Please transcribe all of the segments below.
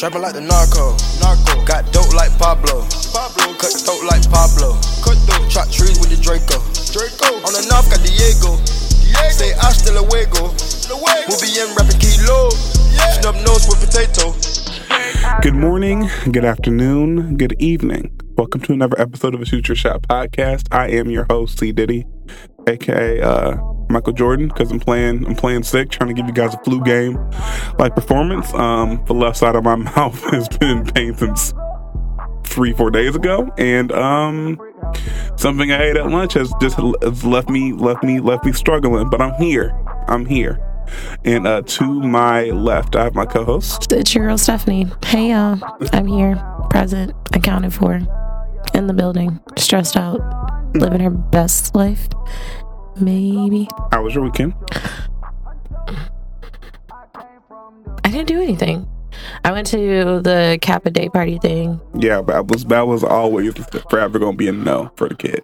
Trapping like the narco. Narco. Got dope like Pablo. Pablo. Cut throat like Pablo. Cut throat. Chop trees with the Draco. Draco. On the north got Diego. Diego. Say hasta luego. Luego. We'll be in rapping kilo. Yeah. Snub nose with potato. Good morning, good afternoon, good evening. Welcome to another episode of the Shoot Your Shot podcast. I am your host, C Diddy, aka uh, Michael Jordan, because I'm playing I'm playing sick, trying to give you guys a flu game like performance. Um, the left side of my mouth has been in pain since three, four days ago, and um, something I ate at lunch has just has left me left me left me struggling. But I'm here. I'm here. And uh, to my left, I have my co-host. It's your girl Stephanie. Hey y'all, I'm here, present, accounted for, in the building, stressed out, living her best life. Maybe How was your weekend? I didn't do anything. I went to the Kappa Day party thing. Yeah, that was that was always forever gonna be a no for the kid.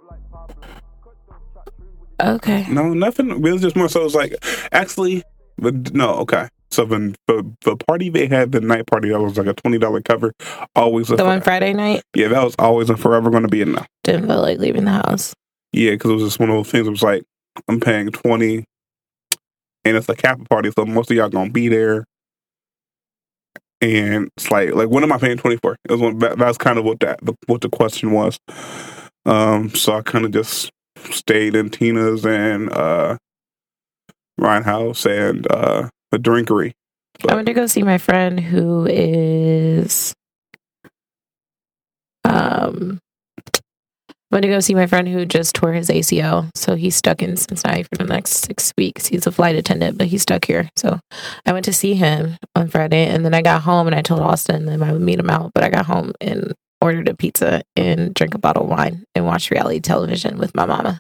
Okay, No, nothing. It was just more so. It was like actually, but no, okay. So the, the the party they had, the night party that was like a twenty dollar cover, always a the one Friday night Yeah, that was always and forever going to be a no. didn't feel like leaving the house. Yeah, because it was just one of those things. It was like I'm paying twenty, and it's a Kappa party, so most of y'all gonna be there. And it's like, like, what am I paying twenty for? It was that, that's kind of what that what the question was. Um, so I kind of just stayed in Tina's and uh, Ryan House and uh, the drinkery. I went to go see my friend who is um went to go see my friend who just tore his ACL. So he's stuck in Cincinnati for the next six weeks. He's a flight attendant, but he's stuck here. So I went to see him on Friday and then I got home and I told Austin that I would meet him out. But I got home and ordered a pizza and drank a bottle of wine and watched reality television with my mama.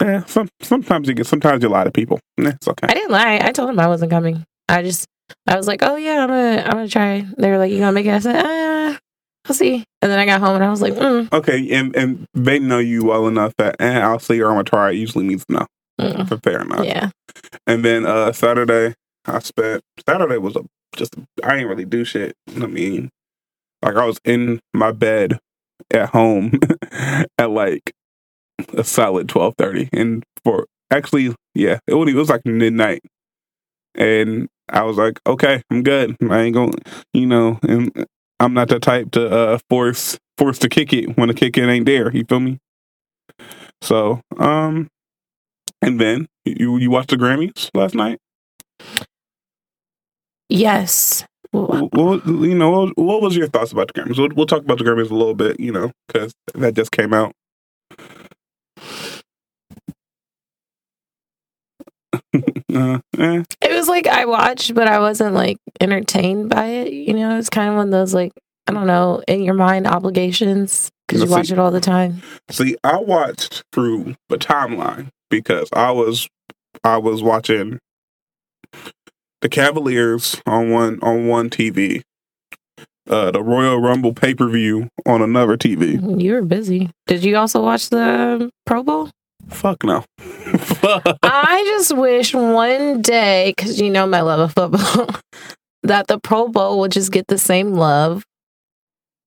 Eh, some, sometimes you get, sometimes you lie to people. It's okay. I didn't lie. I told him I wasn't coming. I just, I was like, oh yeah, I'm gonna, I'm gonna try. They were like, you gonna make it? I said, ah, I'll see. And then I got home and I was like, mm, Okay, and and they know you well enough that eh, I'll see or I'm gonna try. It usually means no. mm. For fair enough. yeah. And then uh Saturday, I spent Saturday was a just I didn't really do shit. I mean, like I was in my bed at home at like a solid twelve thirty, and for actually, yeah, it was, it was like midnight, and I was like, okay, I'm good. I ain't gonna, you know, and I'm not the type to uh force force to kick it when the kick it ain't there. You feel me? So, um, and then you you watched the Grammys last night. Yes. Well, you know, what, what was your thoughts about the Grammys? We'll, we'll talk about the Grammys a little bit, you know, because that just came out. uh, eh. It was like I watched, but I wasn't like entertained by it. You know, it's kind of one of those like I don't know, in your mind obligations because you Let's watch it all the time. See, I watched through the timeline because I was I was watching the Cavaliers on one on one TV, uh, the Royal Rumble pay per view on another TV. You were busy. Did you also watch the Pro Bowl? Fuck no. I just wish one day, because you know my love of football, that the Pro Bowl would just get the same love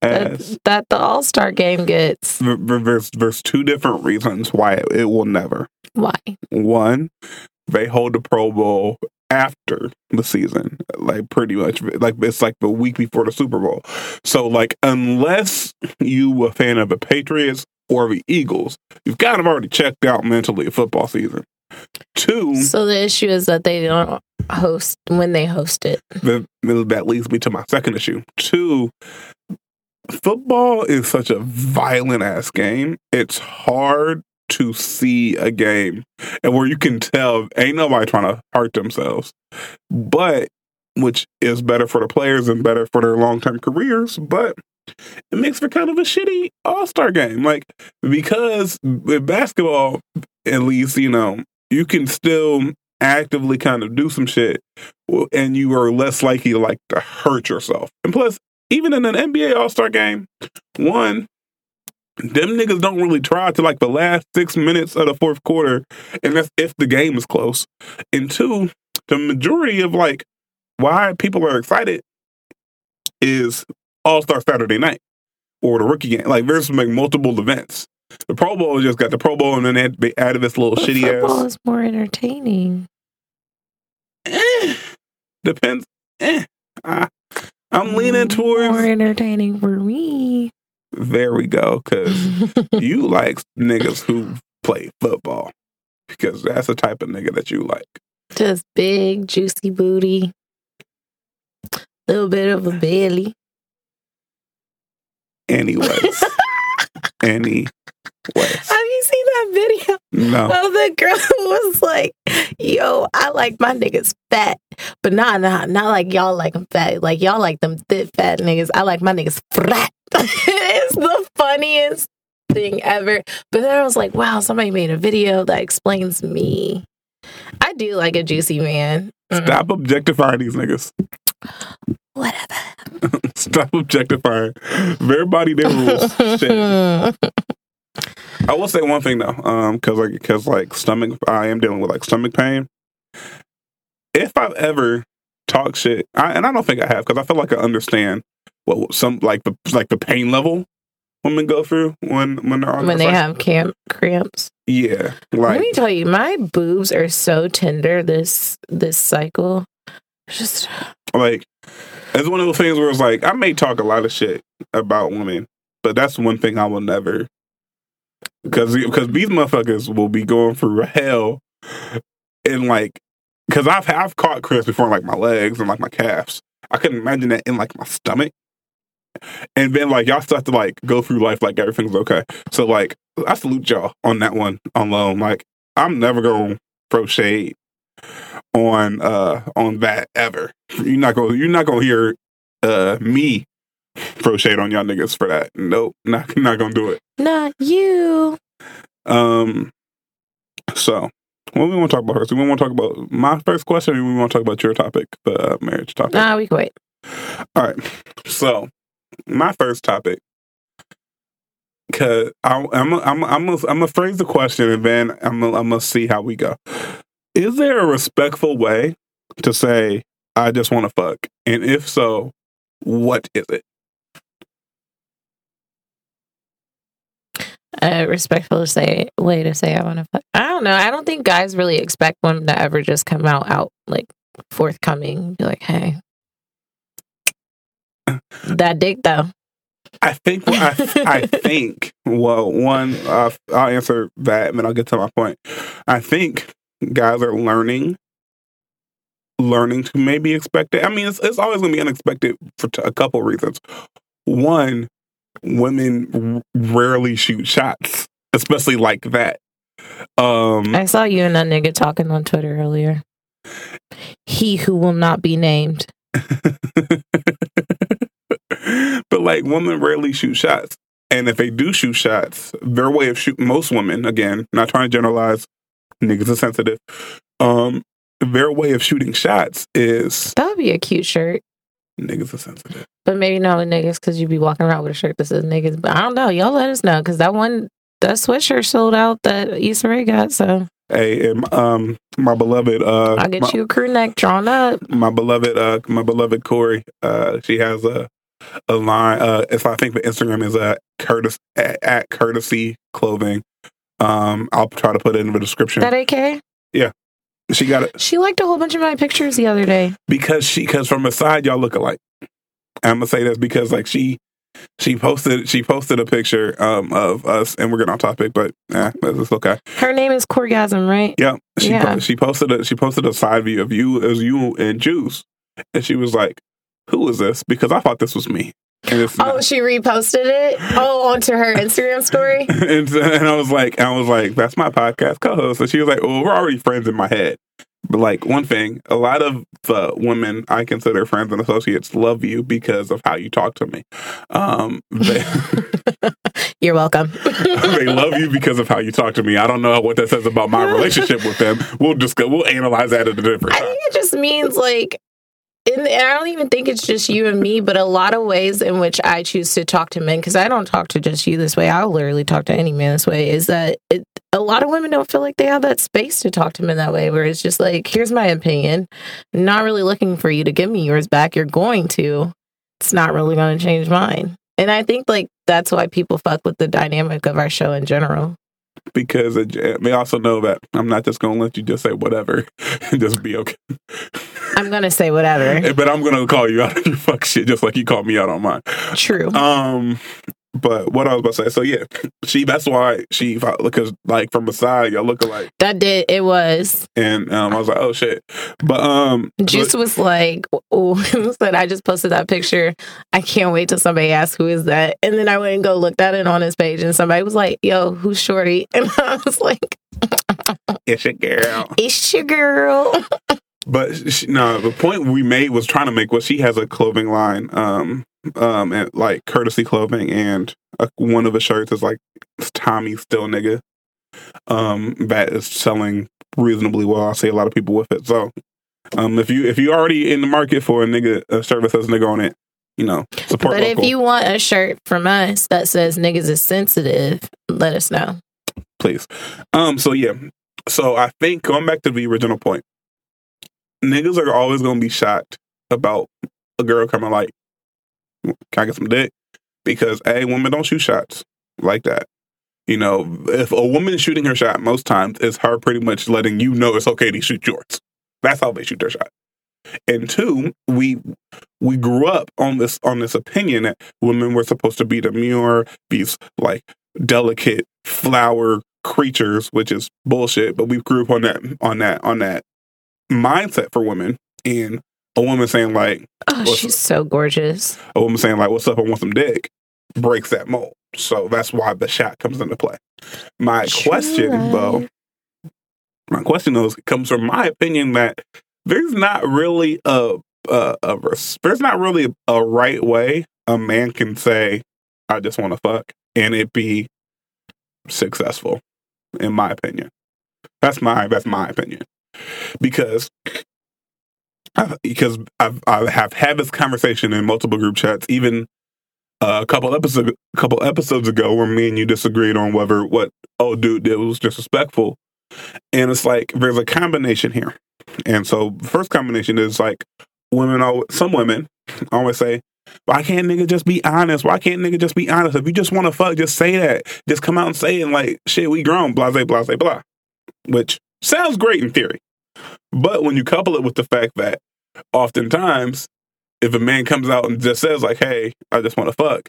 that, As that the All Star game gets. there- there- there's there's two different reasons why it, it will never. Why? One, they hold the Pro Bowl after the season, like pretty much like it's like the week before the Super Bowl. So like unless you a fan of the Patriots or the Eagles, you've kind of already checked out mentally a football season. Two, So the issue is that they don't host when they host it. that, that leads me to my second issue. Two, football is such a violent ass game. It's hard to see a game and where you can tell ain't nobody trying to hurt themselves. But which is better for the players and better for their long term careers, but it makes for kind of a shitty all star game. Like because with basketball, at least, you know, you can still actively kind of do some shit and you are less likely to like to hurt yourself. And plus, even in an NBA All Star game, one, them niggas don't really try to like the last six minutes of the fourth quarter, and that's if the game is close. And two, the majority of like why people are excited is All Star Saturday Night or the rookie game. Like there's like multiple events. The Pro Bowl just got the Pro Bowl, and then they they added this little But shitty football ass. is more entertaining. Eh, depends. Eh. I, I'm leaning towards more entertaining for me. There we go, because you like niggas who play football, because that's the type of nigga that you like. Just big, juicy booty. Little bit of a belly. Anyways, anyways, Have you seen that video no. of the girl who was like, "Yo, I like my niggas fat, but not not not like y'all like them fat. Like y'all like them thick fat niggas. I like my niggas flat." it's the funniest thing ever. But then I was like, "Wow, somebody made a video that explains me." I do like a juicy man. Mm, Stop objectifying these niggas. Whatever. Stop objectifying. Everybody their rules. Shit. I will say one thing though, um, because like, because like stomach, I am dealing with like stomach pain. If I've ever talked shit, I, and I don't think I have, because I feel like I understand what some like the like the pain level women go through when when they're on when they like, have camp cramps. yeah, Let me tell you, my boobs are so tender this this cycle. Just like it's one of those things where it's like I may talk a lot of shit about women, but that's one thing I will never because because these motherfuckers will be going through hell and like because I've I've caught cramps before in like my legs and like my calves. I couldn't imagine that in like my stomach. And then like y'all have to like go through life like everything's okay. So like I salute y'all on that one alone. Like I'm never gonna throw shade on uh on that ever. You're not gonna you're not gonna hear uh me throw shade on y'all niggas for that. Nope, not not gonna do it. not you. Um so what we want to talk about first? We want to talk about my first question, or we want to talk about your topic, the uh, marriage topic. Nah, we can wait. All right. So, my first topic, because I'm I'm I'm I'm gonna I'm gonna phrase the question and then I'm gonna, I'm gonna see how we go. Is there a respectful way to say I just want to fuck, and if so, what is it? A respectful say way to say I want to. fuck. I don't know. I don't think guys really expect women to ever just come out out like forthcoming, be like, "Hey, that dick though." I think I, I think well one uh, I'll answer that and then I'll get to my point. I think guys are learning learning to maybe expect it. I mean, it's, it's always going to be unexpected for t- a couple reasons. One, women r- rarely shoot shots, especially like that. Um, I saw you and that nigga talking on Twitter earlier. He who will not be named. but like women rarely shoot shots. And if they do shoot shots, their way of shooting most women, again, not trying to generalize, niggas are sensitive. Um, their way of shooting shots is That would be a cute shirt. niggas are sensitive. But maybe not with niggas because you'd be walking around with a shirt that says niggas. But I don't know. Y'all let us know because that one, that sweatshirt sold out that Issa Rae got. So Hey, and, um, my beloved, uh, I'll get my, you a crew neck drawn up. my beloved, uh, my beloved Corey, uh, she has a a line. Uh, if I think the Instagram is uh, Curtis at, at courtesy clothing. Um, I'll try to put it in the description. That AK? Yeah. She got it She liked a whole bunch of my pictures the other day. because she because from the side y'all look alike. I'm gonna say this because like she she posted she posted a picture um of us and we're getting on topic, but yeah, it's okay. Her name is Corgasm, right? Yeah, she Yeah. po- she posted a she posted a side view of you as you and Juice, and she was like, "Who is this?" Because I thought this was me, Oh, not. she reposted it. Oh, onto her Instagram story. and, so- and I was like, I was like, that's my podcast co-host. And she was like, well, we're already friends in my head. But like one thing, a lot of the women I consider friends and associates love you because of how you talk to me. Um, they, You're welcome. they love you because of how you talk to me. I don't know what that says about my relationship with them. We'll discuss. We'll analyze that at a different I time. think it just means like, and I don't even think it's just you and me, but a lot of ways in which I choose to talk to men, because I don't talk to just you this way. I'll literally talk to any man this way. Is that it, a lot of women don't feel like they have that space to talk to men that way, where it's just like, here's my opinion, not really looking for you to give me yours back. You're going to, it's not really going to change mine. And I think like that's why people fuck with the dynamic of our show in general. Because it, they also know that I'm not just going to let you just say whatever and just be okay. I'm going to say whatever. But I'm going to call you out on your fuck shit just like you called me out on mine. True. Um, but what I was about to say, so yeah, she that's why she because like from beside y'all look alike, That did it was. and um, I was like, oh shit. But um, Juice was like, "Oh, said I just posted that picture. I can't wait till somebody asks who is that." And then I went and go looked at it on his page, and somebody was like, "Yo, who's Shorty?" And I was like, it's a girl. "It's your girl." But she, no, the point we made was trying to make was she has a clothing line, um, um, and like courtesy clothing, and uh one of the shirts is like Tommy still nigga, um, that is selling reasonably well. I see a lot of people with it. So, um, if you if you already in the market for a nigga a shirt that says nigga on it, you know, support But local, if you want a shirt from us that says "niggas is sensitive," let us know. please. Um, so yeah, so I think going back to the original point, niggas are always gonna be shocked about a girl coming like, "Can I get some dick?" Because a woman don't shoot shots like that. You know, if a woman is shooting her shot, most times it's her pretty much letting you know it's okay to shoot yours. That's how they shoot their shot. And two, we we grew up on this on this opinion that women were supposed to be demure, these like delicate flower creatures, which is bullshit. But we grew up on that on that on that mindset for women. And a woman saying like Oh, she's so gorgeous. a woman saying like, "What's up? I want some dick," breaks that mold. So that's why the shot comes into play. My question, Sure. though, my question though, is- comes from my opinion that there's not really a, a, a there's not really a right way a man can say, "I just want to fuck," and it be successful. In my opinion, that's my that's my opinion because I, because I've I have had this conversation in multiple group chats, even uh, a couple episodes a couple episodes ago, where me and you disagreed on whether what oh dude did was disrespectful, and it's like there's a combination here, and so first combination is like women, always, some women always say. Why can't nigga just be honest? Why can't nigga just be honest? If you just want to fuck, just say that. Just come out and say it. And like, shit, we grown. Blase, blase, blah. Which sounds great in theory. But when you couple it with the fact that oftentimes, if a man comes out and just says like, "Hey, I just want to fuck,"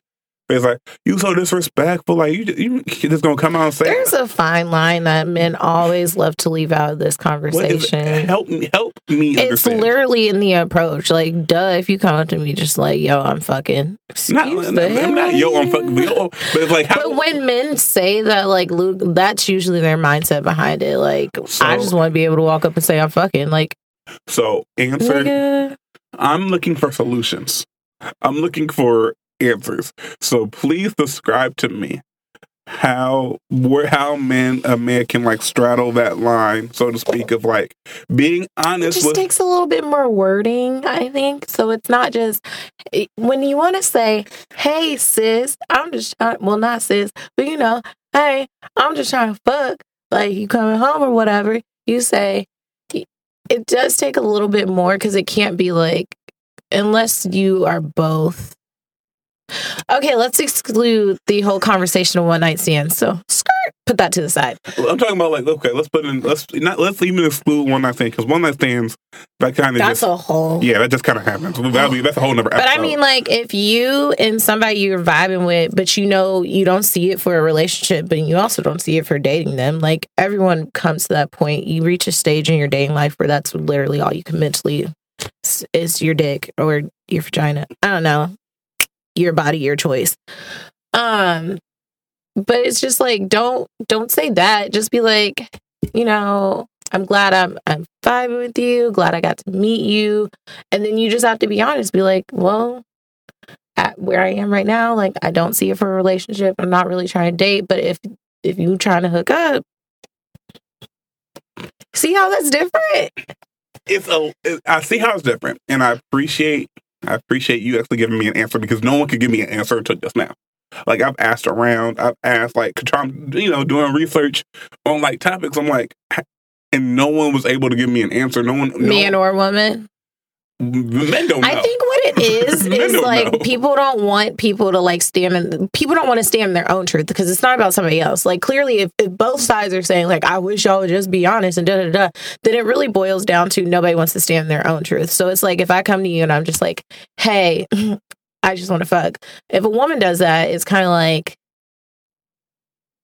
it's like you so disrespectful. Like you, you just gonna come out and say, There's a fine line that men always love to leave out of this "What is conversation. help me, help me It's understand." literally in the approach. Like, duh, if you come up to me just like, yo, I'm fucking. not, Excuse not, not yo, I'm fucking, yo, but it's like how. But when men say that, like, Luke, that's usually their mindset behind it. Like, So- I just want to be able to walk up and say I'm fucking. Like, so answer. nigga, I'm looking for solutions. I'm looking for answers. So please describe to me how where how men a man can like straddle that line, so to speak, of like being honest. it just with takes a little bit more wording, I think. So it's not just it- when you want to say, "Hey, sis, I'm just trying." Well, not sis, but you know, "Hey, I'm just trying to fuck." Like you coming home or whatever, you say. It does take a little bit more because it can't be like unless you are both. Okay, let's exclude the whole conversation of one night stands. So, skirt, put that to the side. I'm talking about like okay, let's put in let's not let's even exclude one night stand because one night stands that kind of That's just a whole. yeah that just kind of happens. Be, that's a whole nother. But I mean, like, if you and somebody you're vibing with, but you know you don't see it for a relationship, but you also don't see it for dating them, like, everyone comes to that point. You reach a stage in your dating life where that's literally all you can mentally is your dick or your vagina. I don't know. Your body, your choice. Um, but it's just like don't don't say that. Just be like, you know, I'm glad I'm I'm vibing with you. Glad I got to meet you. And then you just have to be honest. Be like, well, at where I am right now, like I don't see it for a relationship. I'm not really trying to date. But if if you trying to hook up, see how that's different. it's a I see how it's different, and I appreciate I appreciate you actually giving me an answer because no one could give me an answer until just now. Like I've asked around, I've asked like trying, you know, doing research on like topics. I'm like, and no one was able to give me an answer. No one, no, Man or woman. men don't know. I think is Men is don't like know. people don't want people to like stand in people don't want to stand in their own truth because it's not about somebody else. Like clearly if, if both sides are saying like I wish y'all would just be honest and da da da, then it really boils down to nobody wants to stand in their own truth. So it's like if I come to you and I'm just like, hey, I just want to fuck. If a woman does that, it's kind of like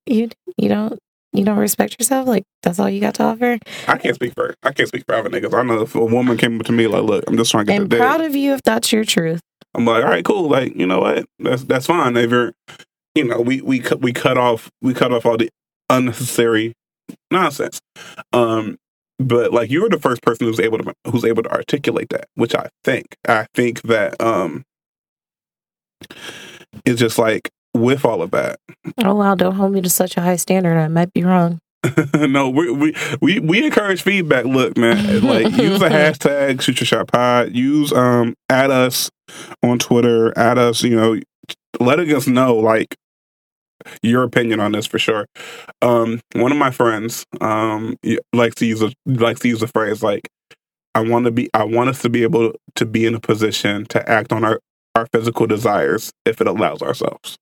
you you don't you don't respect yourself. Like that's all you got to offer. I can't speak for I can't speak for other niggas. I know if a woman came up to me like, look, I'm just trying to get dick. proud of you if that's your truth. I'm like, all right, cool. Like, you know what? That's that's fine. You're, you know, we we cut we cut off we cut off all the unnecessary nonsense. Um, but like you were the first person who's able to who's able to articulate that, which I think I think that um, it's just like with all of that. Oh wow, don't hold me to such a high standard. I might be wrong. no, we, we we we encourage feedback. Look, man, like use the hashtag Shoot Your Shot Pod. Use um add us on Twitter. Add us. You know, letting us know like your opinion on this for sure. Um, one of my friends um likes to use a likes to use the phrase like I want to be I want us to be able to be in a position to act on our our physical desires if it allows ourselves.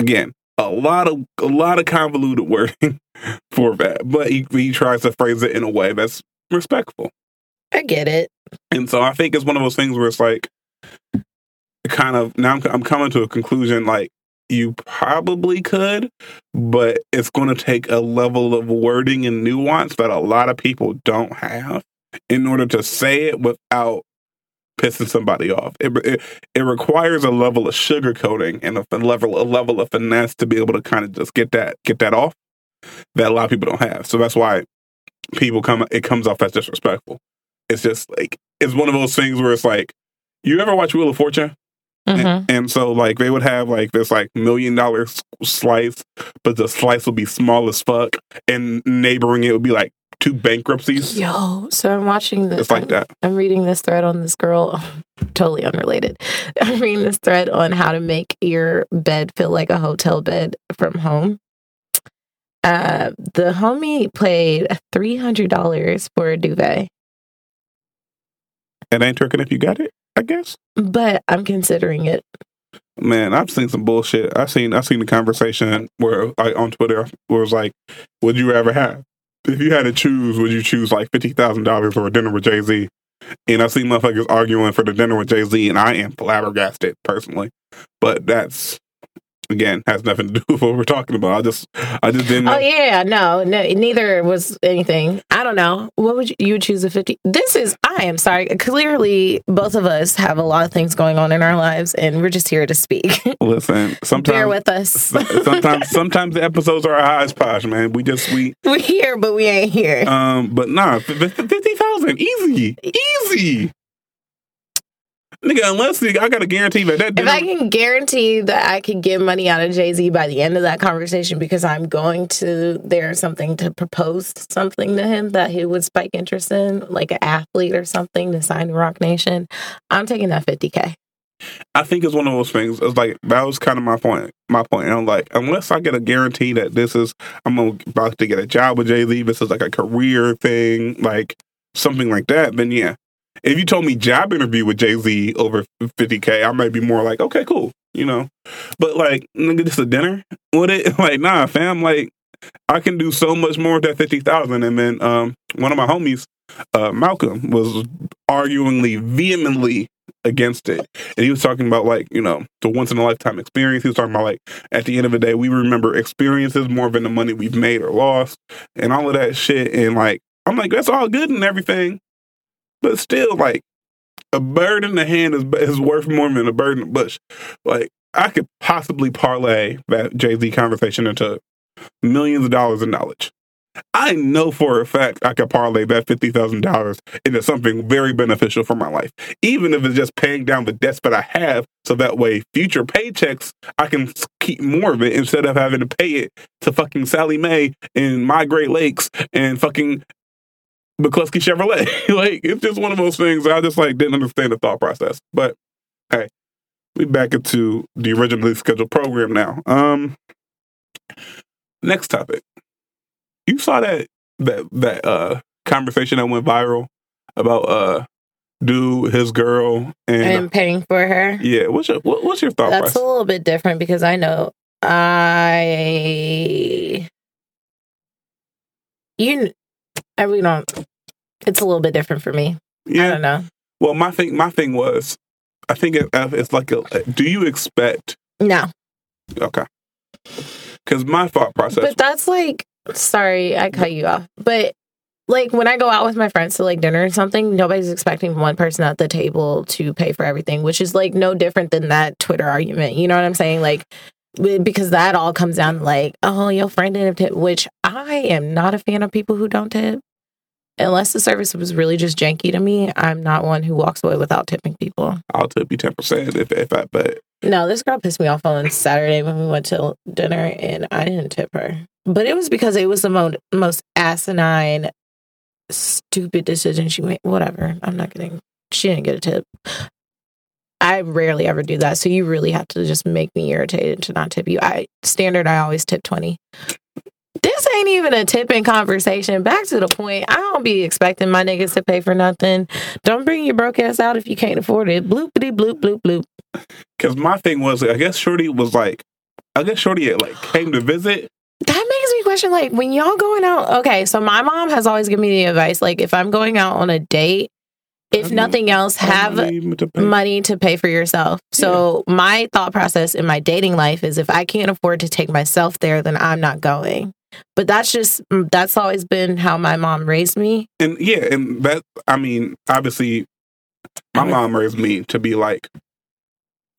Again, a lot of a lot of convoluted wording for that, but he, he tries to phrase it in a way that's respectful. I get it. And so I think it's one of those things where it's like, kind of now I'm, I'm coming to a conclusion like you probably could, but it's going to take a level of wording and nuance that a lot of people don't have in order to say it without pissing somebody off. It it, it requires a level of sugarcoating and a, level a level of finesse to be able to kind of just get that get that off that a lot of people don't have. So that's why people come it comes off as disrespectful. It's just like it's one of those things where it's like you ever watch Wheel of Fortune? hmm And, and so like they would have like this like million dollar slice, but the slice would be small as fuck, and neighboring it would be like two bankruptcies. Yo, so I'm watching this. It's like that. I'm reading this thread on this girl, totally unrelated. I'm reading this thread on how to make your bed feel like a hotel bed from home. Uh, the homie paid three hundred dollars for a duvet, It ain't tricking if you got it, I guess. but I'm considering it. Man, I've seen some bullshit. I seen I seen the conversation where like on Twitter where it was like, would you ever have if you had to choose, would you choose like fifty thousand dollars or a dinner with Jay Z? And I seen motherfuckers arguing for the dinner with Jay Z, and I am flabbergasted personally. But that's again has nothing to do with what we're talking about. I just I just didn't know. Oh yeah, no, no, neither was anything. I don't know. What would you, you would choose a fifty? This is. I am sorry. Clearly, both of us have a lot of things going on in our lives, and we're just here to speak. Listen, sometimes Bear with us. sometimes sometimes the episodes are high as posh, man. We just we We're here, but we ain't here. um but nah, fifty thousand easy, easy. Nigga, unless nigga, I got to guarantee that that If I can guarantee that I could get money out of Jay Z by the end of that conversation because I'm going to there's something to propose something to him that he would spike interest in, like an athlete or something to sign to Roc Nation, I'm taking that 50K. I think it's one of those things. It's like that was kind of my point. My point. And I'm like, unless I get a guarantee that this is I'm about to get a job with Jay Z, this is like a career thing, like something like that, then yeah. If you told me job interview with Jay Z over 50k, I might be more like, okay, cool, you know. But like, nigga, just a dinner with it, like, nah, fam. Like, I can do so much more with that fifty thousand. And then um, one of my homies, uh, Malcolm, was arguingly vehemently against it. And he was talking about like, you know, the once in a lifetime experience. He was talking about like at the end of the day, we remember experiences more than the money we've made or lost and all of that shit. And like, I'm like, that's all good and everything. But still, like, a bird in the hand is is worth more than a bird in the bush. Like, I could possibly parlay that Jay Z conversation into millions of dollars in knowledge. I know for a fact I could parlay that fifty thousand dollars into something very beneficial for my life, even if it's just paying down the debts that I have, so that way future paychecks I can keep more of it instead of having to pay it to fucking Sallie Mae in my Great Lakes and fucking McCluskey Chevrolet. like it's just one of those things I just like didn't understand the thought process. But hey, we back into the originally scheduled program now. Um, next topic. You saw that that that uh conversation that went viral about uh dude, his girl, and, and paying for her. yeah. What's your what, what's your thought That's a little bit different because I know I you I really don't. It's a little bit different for me. Yeah. I don't know. Well, my thing, my thing was, I think it, uh, it's like, a, do you expect? No, Okay. Because my thought process, but that's like. Sorry, I cut you off. But like when I go out with my friends to like dinner or something, nobody's expecting one person at the table to pay for everything, which is like no different than that Twitter argument. You know what I'm saying? Like because that all comes down to like, oh, your friend didn't tip, which I am not a fan of people who don't tip. Unless the service was really just janky to me, I'm not one who walks away without tipping people. I'll tip you ten percent if if I bet. No, this girl pissed me off on Saturday when we went to dinner and I didn't tip her. But it was because it was the mo- most asinine, stupid decision she made. Whatever. I'm not getting, she didn't get a tip. I rarely ever do that. So you really have to just make me irritated to not tip you. I standard, I always tip 20. This ain't even a tipping conversation. Back to the point. I don't be expecting my niggas to pay for nothing. Don't bring your broke ass out if you can't afford it. Bloopity bloop bloop bloop. Because my thing was, I guess Shorty was like, I guess Shorty had, like came to visit. That makes me question like when y'all going out. Okay, so my mom has always given me the advice like if I'm going out on a date, if nothing else, have to money to pay for yourself. So my thought process in my dating life is if I can't afford to take myself there, then I'm not going. But that's just mm, that's always been how my mom raised me. and yeah, and that I mean, obviously, my Mhm. mom raised me to be like,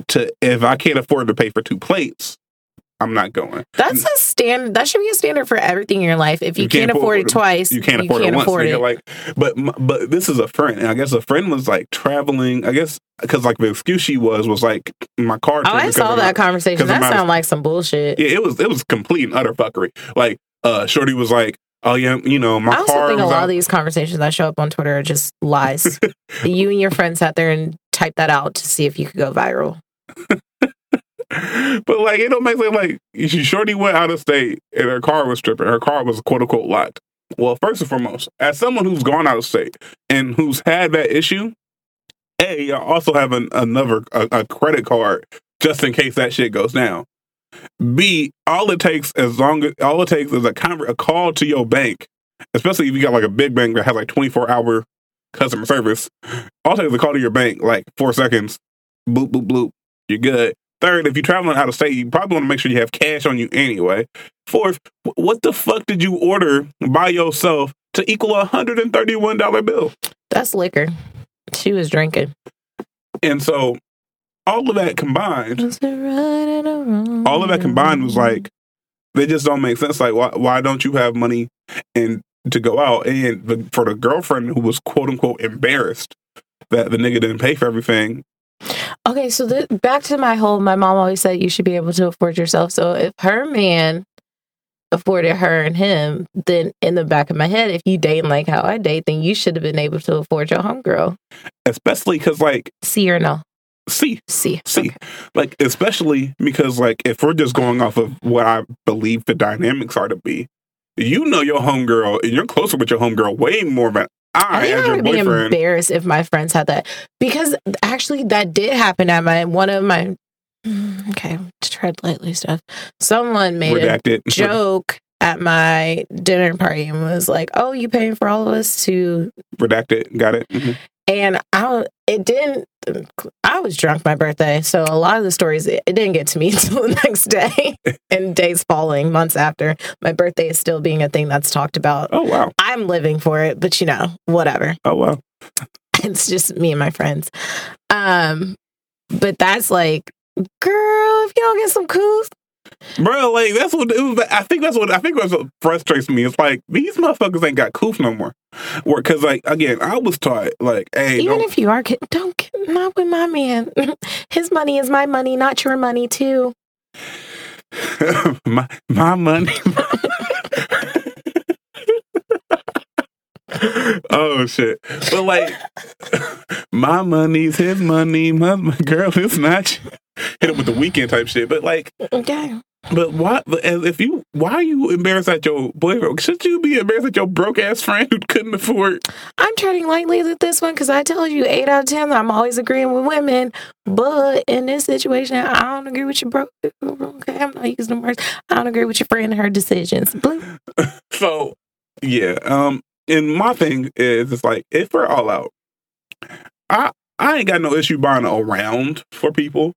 to if I can't afford to pay for two plates, I'm not going. That's a stand. That should be a standard for everything in your life. If you, can't, afford it twice, You can't afford it once. afford nigga. it. Like, but but this is a friend, and I guess a friend was like traveling. I guess because like the excuse she was was like my car. Oh, I saw that my- conversation. That sounded like some bullshit. Yeah, it was it was complete and utter fuckery. Like, uh, Shorty was like, "Oh yeah, you know, my I also car." think a lot out- of these conversations that show up on Twitter are just lies. you and your friend sat there and typed that out to see if you could go viral. but like, it don't make sense. Like, she Shorty went out of state and her car was stripping. Her car was quote unquote locked. Well, first and foremost, as someone who's gone out of state and who's had that issue, a I also have an, another a, a credit card just in case that shit goes down. B all it takes as long as all it takes is a conver- a call to your bank, especially if you got like a big bank that has like twenty four hour customer service. All it takes is a call to your bank, like four seconds, boop boop bloop, you're good. Third, if you're traveling out of state, you probably want to make sure you have cash on you anyway. Fourth, what the fuck did you order by yourself to equal a hundred and thirty one dollar bill? That's liquor. She was drinking. And so, all of that combined, Was it right and a wrong? all of that combined was like they just don't make sense. Like, why why don't you have money and to go out? And the, for the girlfriend who was quote unquote embarrassed that the nigga didn't pay for everything. Okay, so back to my whole. My mom always said you should be able to afford yourself. So if her man afforded her and him, then in the back of my head, if you date like how I date, then you should have been able to afford your homegirl. Especially because, like, See or no? see, See. see, Okay. like, especially because, like, if we're just going off of what I believe the dynamics are to be, you know your homegirl and you're closer with your homegirl way more than I I, think I would be embarrassed if my friends had that because actually that did happen at my one of my. mm, Okay, tread lightly stuff. Someone made a joke at my dinner party and was like, "Oh, you paying for all of us to?" Redacted. Got it. Mhm. And I, it didn't. I was drunk my birthday, so a lot of the stories it, didn't get to me until the next day and days following, months after. My birthday is still being a thing that's talked about. Oh wow. I'm living for it, but you know, whatever. Oh wow. It's just me and my friends. Um, but that's like, girl, if you don't get some coos, Bro, like that's what it was. I think that's what I think that's what frustrates me. It's like these motherfuckers ain't got coof no more. Or because like again, I was taught like, hey, even if you are, don't get- not with my man. His money is my money, not your money too. my my money. oh shit! But like, my money's his money. My, my girl is not. Hit it with the weekend type shit. But like, mm, mm, Okay. But why? If you, why are you embarrassed at your boyfriend? Should you be embarrassed at your broke ass friend who couldn't afford? I'm treading lightly with this one because I told you eight out of ten I'm always agreeing with women. But in this situation, I don't agree with your bro. Okay, I'm not using the words. I don't agree with your friend and her decisions. So, yeah. Um, and my thing is, it's like if we're all out, I I ain't got no issue buying a round for people.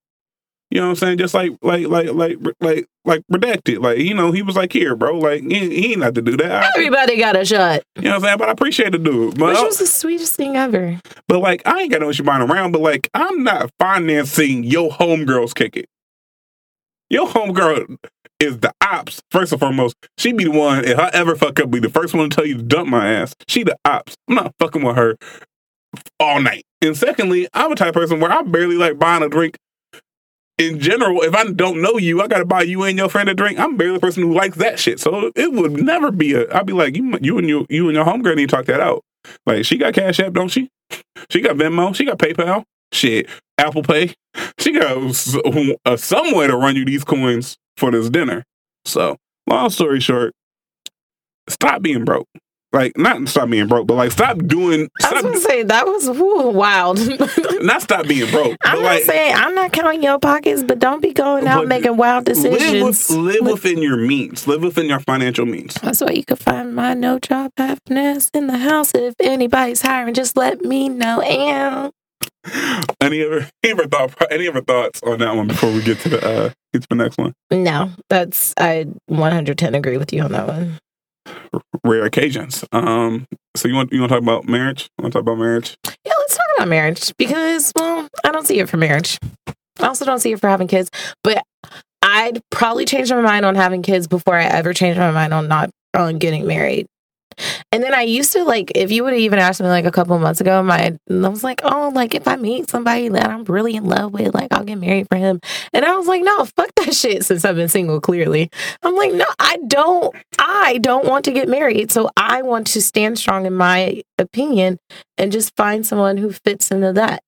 You know what I'm saying? Just like like like like like like redacted. Like you know, he was like, "Here, bro." Like he, he ain't have to do that. Everybody got a shot, you know what I'm saying? But I appreciate the dude. But which was the sweetest thing ever. but like I ain't got no issue buying around. But like I'm not financing your homegirls kick it. Your homegirl is the ops first and foremost. She be the one. If I ever fuck up, be the first one to tell you to dump my ass. She the ops. I'm not fucking with her all night. And secondly, I'm a type of person where I barely like buying a drink. In general, if I don't know you, I gotta buy you and your friend a drink. I'm barely the person who likes that shit. So it would never be a. I'd be like, you, you and you, you and your homegirl need to talk that out. Like she got Cash App, don't she? She got Venmo. She got PayPal. Shit, Apple Pay. She got uh, somewhere to run you these coins for this dinner. So, long story short, stop being broke. Like, not stop being broke, but like stop doing. I was Stop, gonna say that was woo, wild. not stop being broke. I'm but not like, saying I'm not counting your pockets, but don't be going out making wild live, decisions. with, live within your means. Live within your financial means. That's why you can find my no job happiness in the house. If anybody's hiring, just let me know. And Any other, any other thought? Any other thoughts on that one before we get to the uh, get to the next one? no, that's I 110 agree with you on that one. Rare occasions. Um. So you want you want to talk about marriage? Want to talk about marriage? Yeah, let's talk about marriage because, well, I don't see it for marriage. I also don't see it for having kids, but I'd probably change my mind on having kids before I ever change my mind on not on getting married. And then I used to like, if you would have even asked me like a couple months ago, my I was like, oh, like if I meet somebody that I'm really in love with, like I'll get married for him. And I was like, no, fuck that shit. Since I've been single, clearly, I'm like, no, I don't, I don't want to get married. So I want to stand strong in my opinion and just find someone who fits into that.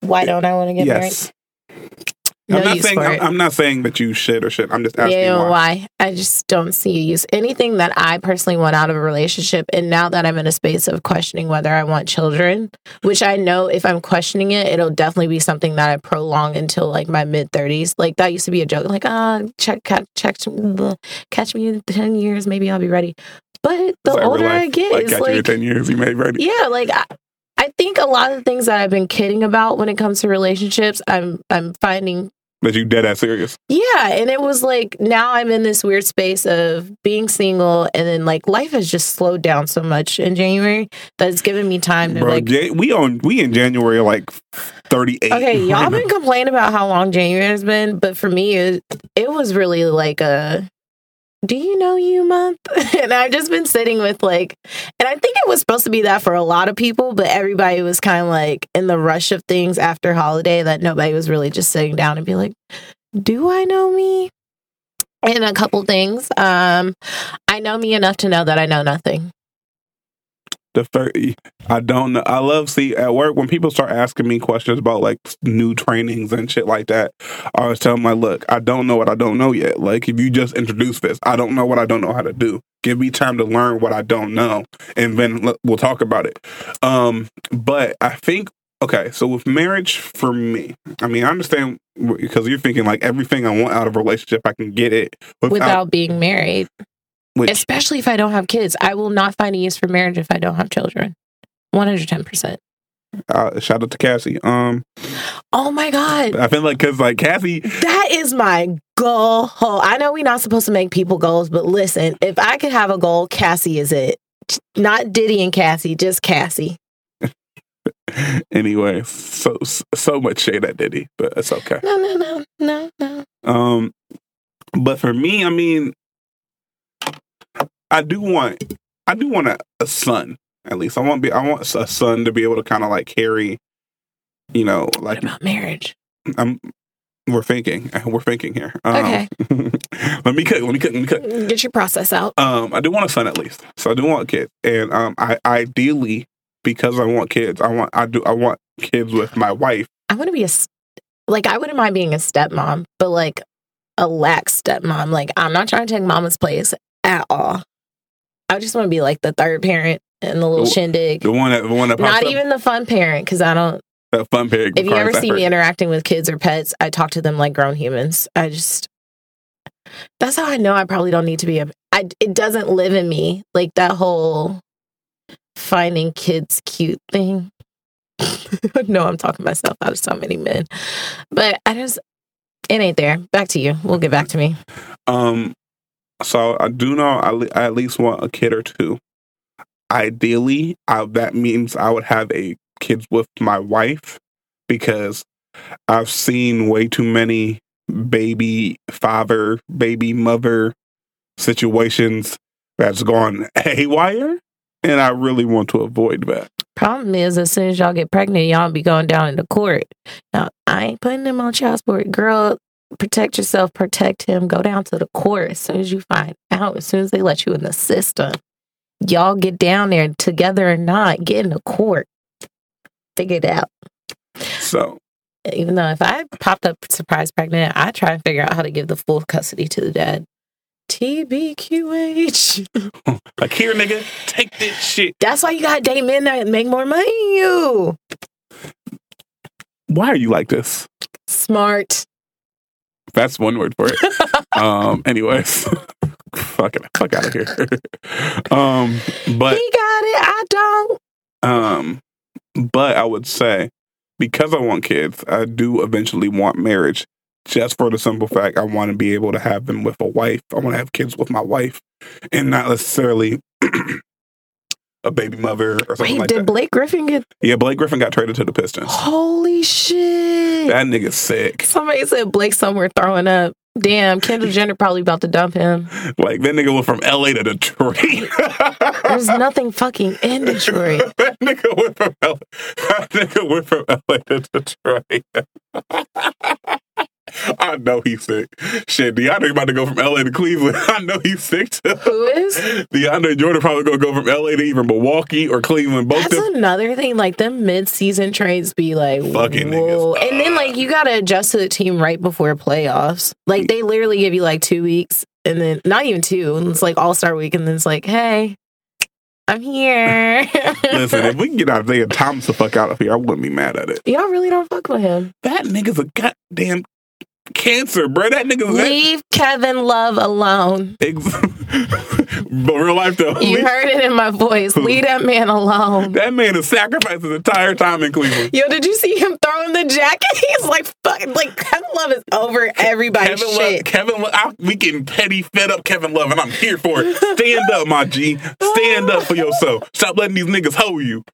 Why don't I want to get yes. married? No I'm not saying I'm. I'm not saying that you should or should. I'm just asking yeah, why. why? I just don't see a use. Anything that I personally want out of a relationship, and now that I'm in a space of questioning whether I want children, which I know if I'm questioning it, it'll definitely be something that I prolong until like my mid 30s. Like that used to be a joke, like ah, check, catch, check, catch me in ten years, maybe I'll be ready. But the like older real I get, like it's got you in ten years, you may be ready. yeah, like I, I think a lot of the things that I've been kidding about when it comes to relationships, I'm I'm finding That you dead ass serious. yeah, and it was like now I'm in this weird space of being single, and then like life has just slowed down so much in January that it's given me time to Bro, like. Ja- we on we in January like thirty eight. Okay, y'all been complaining about how long January has been, but for me, it, it was really like a do you know you month? and I've just been sitting with like, and I think it was supposed to be that for a lot of people, but everybody was kind of like in the rush of things after holiday that nobody was really just sitting down and be like, do I know me? And a couple things. Um, I know me enough to know that I know nothing. The thirty. I don't know. I love see at work when people start asking me questions about like new trainings and shit like that. I always tell them like, look, I don't know what I don't know yet. Like if you just introduce this, I don't know what I don't know how to do. Give me time to learn what I don't know, and then we'll talk about it. Um, but I think okay. So with marriage, for me, I mean, I understand because you're thinking like everything I want out of a relationship, I can get it without, Without being married, which especially if I don't have kids. I will not find a use for marriage if I don't have children. 110%. uh, shout out to Cassie. Um, Oh my God. I feel like because like Cassie, That is my goal. I know we're not supposed to make people goals, but listen, if I could have a goal, Cassie is it. Not Diddy and Cassie, just Cassie. anyway, so so much shade at Diddy, but it's okay. No, no, no, no, no. Um, but for me, I mean, I do want, I do want a, a son. At least I want be, I want a son to be able to kind of like carry, you know, What like about marriage? I'm. We're thinking, we're thinking here. Um, Okay. let me cook. Let me cook. Let me cook. Get your process out. Um, I do want a son at least, so I do want kids, and um, I ideally because I want kids, I want I do I want kids with my wife. I want to be a like I wouldn't mind being a stepmom, but like a lax stepmom. Like I'm not trying to take mama's place at all. I just want to be like the third parent and the little The- shindig. The one that the one that Not up, even the fun parent because I don't. that fun parent. If you ever see me interacting with kids or pets, I talk to them like grown humans. I just. That's how I know I probably don't need to be a. I, it doesn't live in me like that whole finding kids cute thing. no, I'm talking myself out of so many men, but I just it ain't there. Back to you. We'll get back to me. Um, so I do know I, I at least want a kid or two. Ideally, I, that means I would have a kids with my wife because I've seen way too many baby father, baby mother situations that's gone haywire, and I really want to avoid that. Problem is, as soon as y'all get pregnant, y'all be going down into court. Now, I ain't putting them on child support. Girl, protect yourself, protect him. Go down to the court as soon as you find out, as soon as they let you in the system. Y'all get down there together or not, get in the court. Figure it out. So Even though if I popped up surprise pregnant, I try and figure out how to give the full custody to the dad. TBQH. like here, nigga, take this shit. That's why you gotta date men that make more money than you. Why are you like this? Smart. That's one word for it. um. Anyways, fuck it, fuck out of here. um. But he got it. I don't. um. But I would say because I want kids, I do eventually want marriage. Just for the simple fact, I want to be able to have them with a wife. I want to have kids with my wife, and not necessarily a baby mother or something Wait, like did that. Blake Griffin get? Yeah, Blake Griffin got traded to the Pistons. Holy shit! That nigga's sick. Somebody said Blake somewhere throwing up. Damn, Kendall Jenner probably about to dump him. Like that nigga went from LA to Detroit. There's nothing fucking in Detroit. that nigga went from LA. That nigga went from LA to Detroit. I know he's sick. Shit, DeAndre about to go from LA to Cleveland. I know he's sick too. Who is? DeAndre Jordan probably gonna go from LA to even Milwaukee or Cleveland. Both That's them. another thing. Like them mid-season trades be like, Fucking whoa. niggas. and then like you gotta adjust to the team right before playoffs. Like they literally give you like two weeks, and then not even two. And it's like All Star Week, and then it's like, hey, I'm here. Listen, if we can get Isaiah Thomas the fuck out of here, I wouldn't be mad at it. y'all really don't fuck with him. That nigga's a goddamn cancer, bro. That nigga's that, Leave Kevin Love alone. But real life though, You leave- heard it in my voice. Leave that man alone. that man has sacrificed his entire time in Cleveland. Yo, did you see him throwing the jacket? He's like, fucking, like Kevin Love is over everybody's Kevin Love, shit. Kevin Love, I, we getting petty, fed up Kevin Love, and I'm here for it. Stand up, my G. Stand up for yourself. Stop letting these niggas hold you.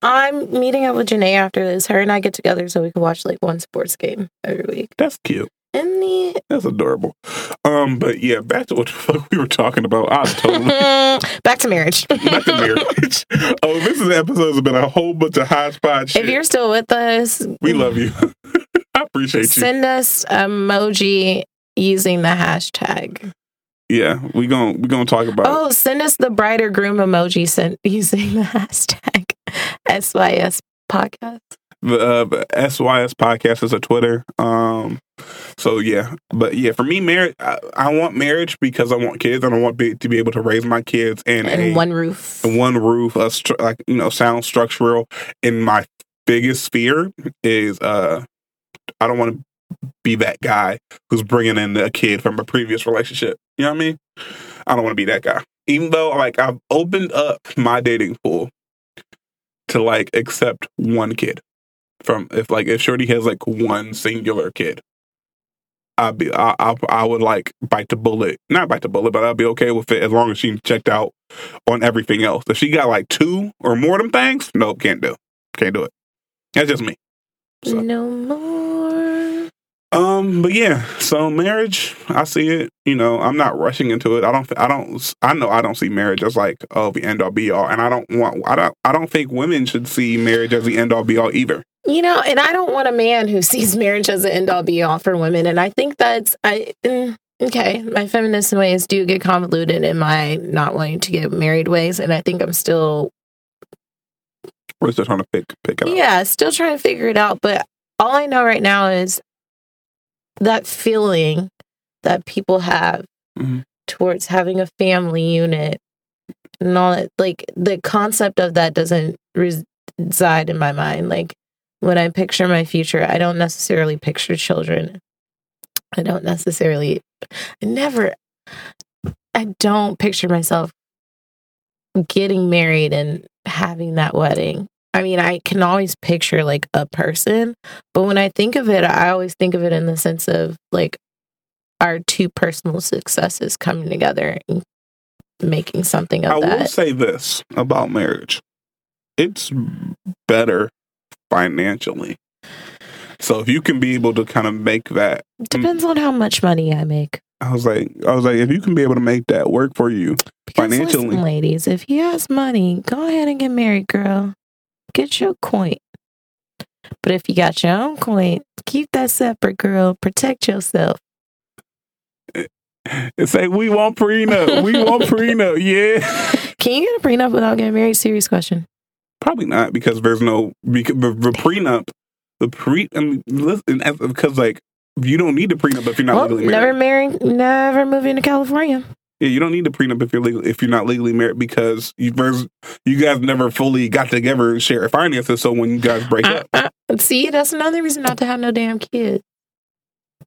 I'm meeting up with Janae after this. Her and I get together so we can watch like one sports game every week. That's cute. And the That's adorable. Um, but yeah, back to what the fuck we were talking about. I totally back to marriage. back to marriage. oh, this is episode's been a whole bunch of hodgepodge shit. if you're still with us, we love you. I appreciate you. send us emoji using the hashtag. Yeah, we gon' we gonna talk about. it. Oh, send us the brighter groom emoji sent using the hashtag SYS podcast. the uh, SYS podcast is a Twitter. Um, so yeah, but yeah, for me, marriage. I, I want marriage because I want kids, and I want be, to be able to raise my kids in And a one roof. in one roof, a stru- like you know, sound structural. And my biggest fear is uh, I don't want to be that guy who's bringing in a kid from a previous relationship. You know what I mean? I don't want to be that guy. Even though like I've opened up my dating pool to like accept one kid from if like if Shorty has like one singular kid. I'd be I, I I would like bite the bullet, not bite the bullet, but I'd be okay with it as long as she checked out on everything else. If she got like two or more of them things, nope, can't do, can't do it. That's just me. So. No more. Um, but yeah, so marriage, I see it. You know, I'm not rushing into it. I don't. I don't. I know I don't see marriage as like oh the end all be all, and I don't want. I don't. I don't think women should see marriage as the end all be all either. You know, and I don't want a man who sees marriage as an end all be all for women. And I think that's I mm, okay. My feminist ways do get convoluted in my not wanting to get married ways, and I think I'm still We're just trying to pick pick it up. yeah, still trying to figure it out. But all I know right now is that feeling that people have Mhm. towards having a family unit and all that like the concept of that doesn't reside in my mind like when i picture my future i don't necessarily picture children i don't necessarily i never i don't picture myself getting married and having that wedding i mean i can always picture like a person but when i think of it i always think of it in the sense of like our two personal successes coming together and making something of that. I will say this about marriage. It's better financially. So if you can be able to kind of make that mm. depends on how much money i make I was like I was like if you can be able to make that work for you Because Financially. listen, ladies, if he has money, go ahead and get married, girl. Get your coin. But if you got your own coin, keep that separate, girl. Protect yourself. it's like we want prenup. We want prenup. Yeah. Can you get a prenup without getting married? Serious question. Probably not because there's no because the, the prenup the pre I mean listen because like you don't need a prenup if you're not well, legally never married. marry, never moving to California. Yeah, you don't need a prenup if you're legal if you're not legally married because you there's you guys never fully got together and share finances. So when you guys break up, see, that's another reason not to have no damn kids.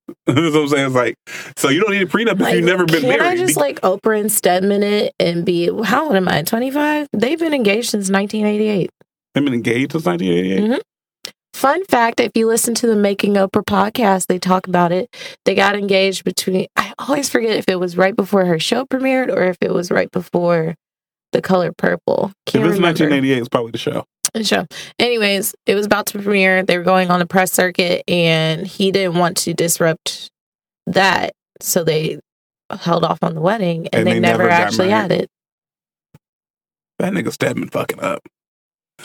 that's what I'm saying. It's like so you don't need a prenup if you've never been can married. I just like Oprah and Stedman it and be how old am I? Twenty five. They've been engaged since nineteen eighty eight. They've been engaged since 1988. Mm-hmm. Fun fact if you listen to the Making Oprah podcast, they talk about it. They got engaged between, I always forget if it was right before her show premiered or if it was right before The Color Purple. If Can't it's remember. 1988, it's probably the show. Show. Anyways, it was about to premiere. They were going on the press circuit and he didn't want to disrupt that. So they held off on the wedding and, And they, they never, never actually had it. That nigga Stedman fucking up.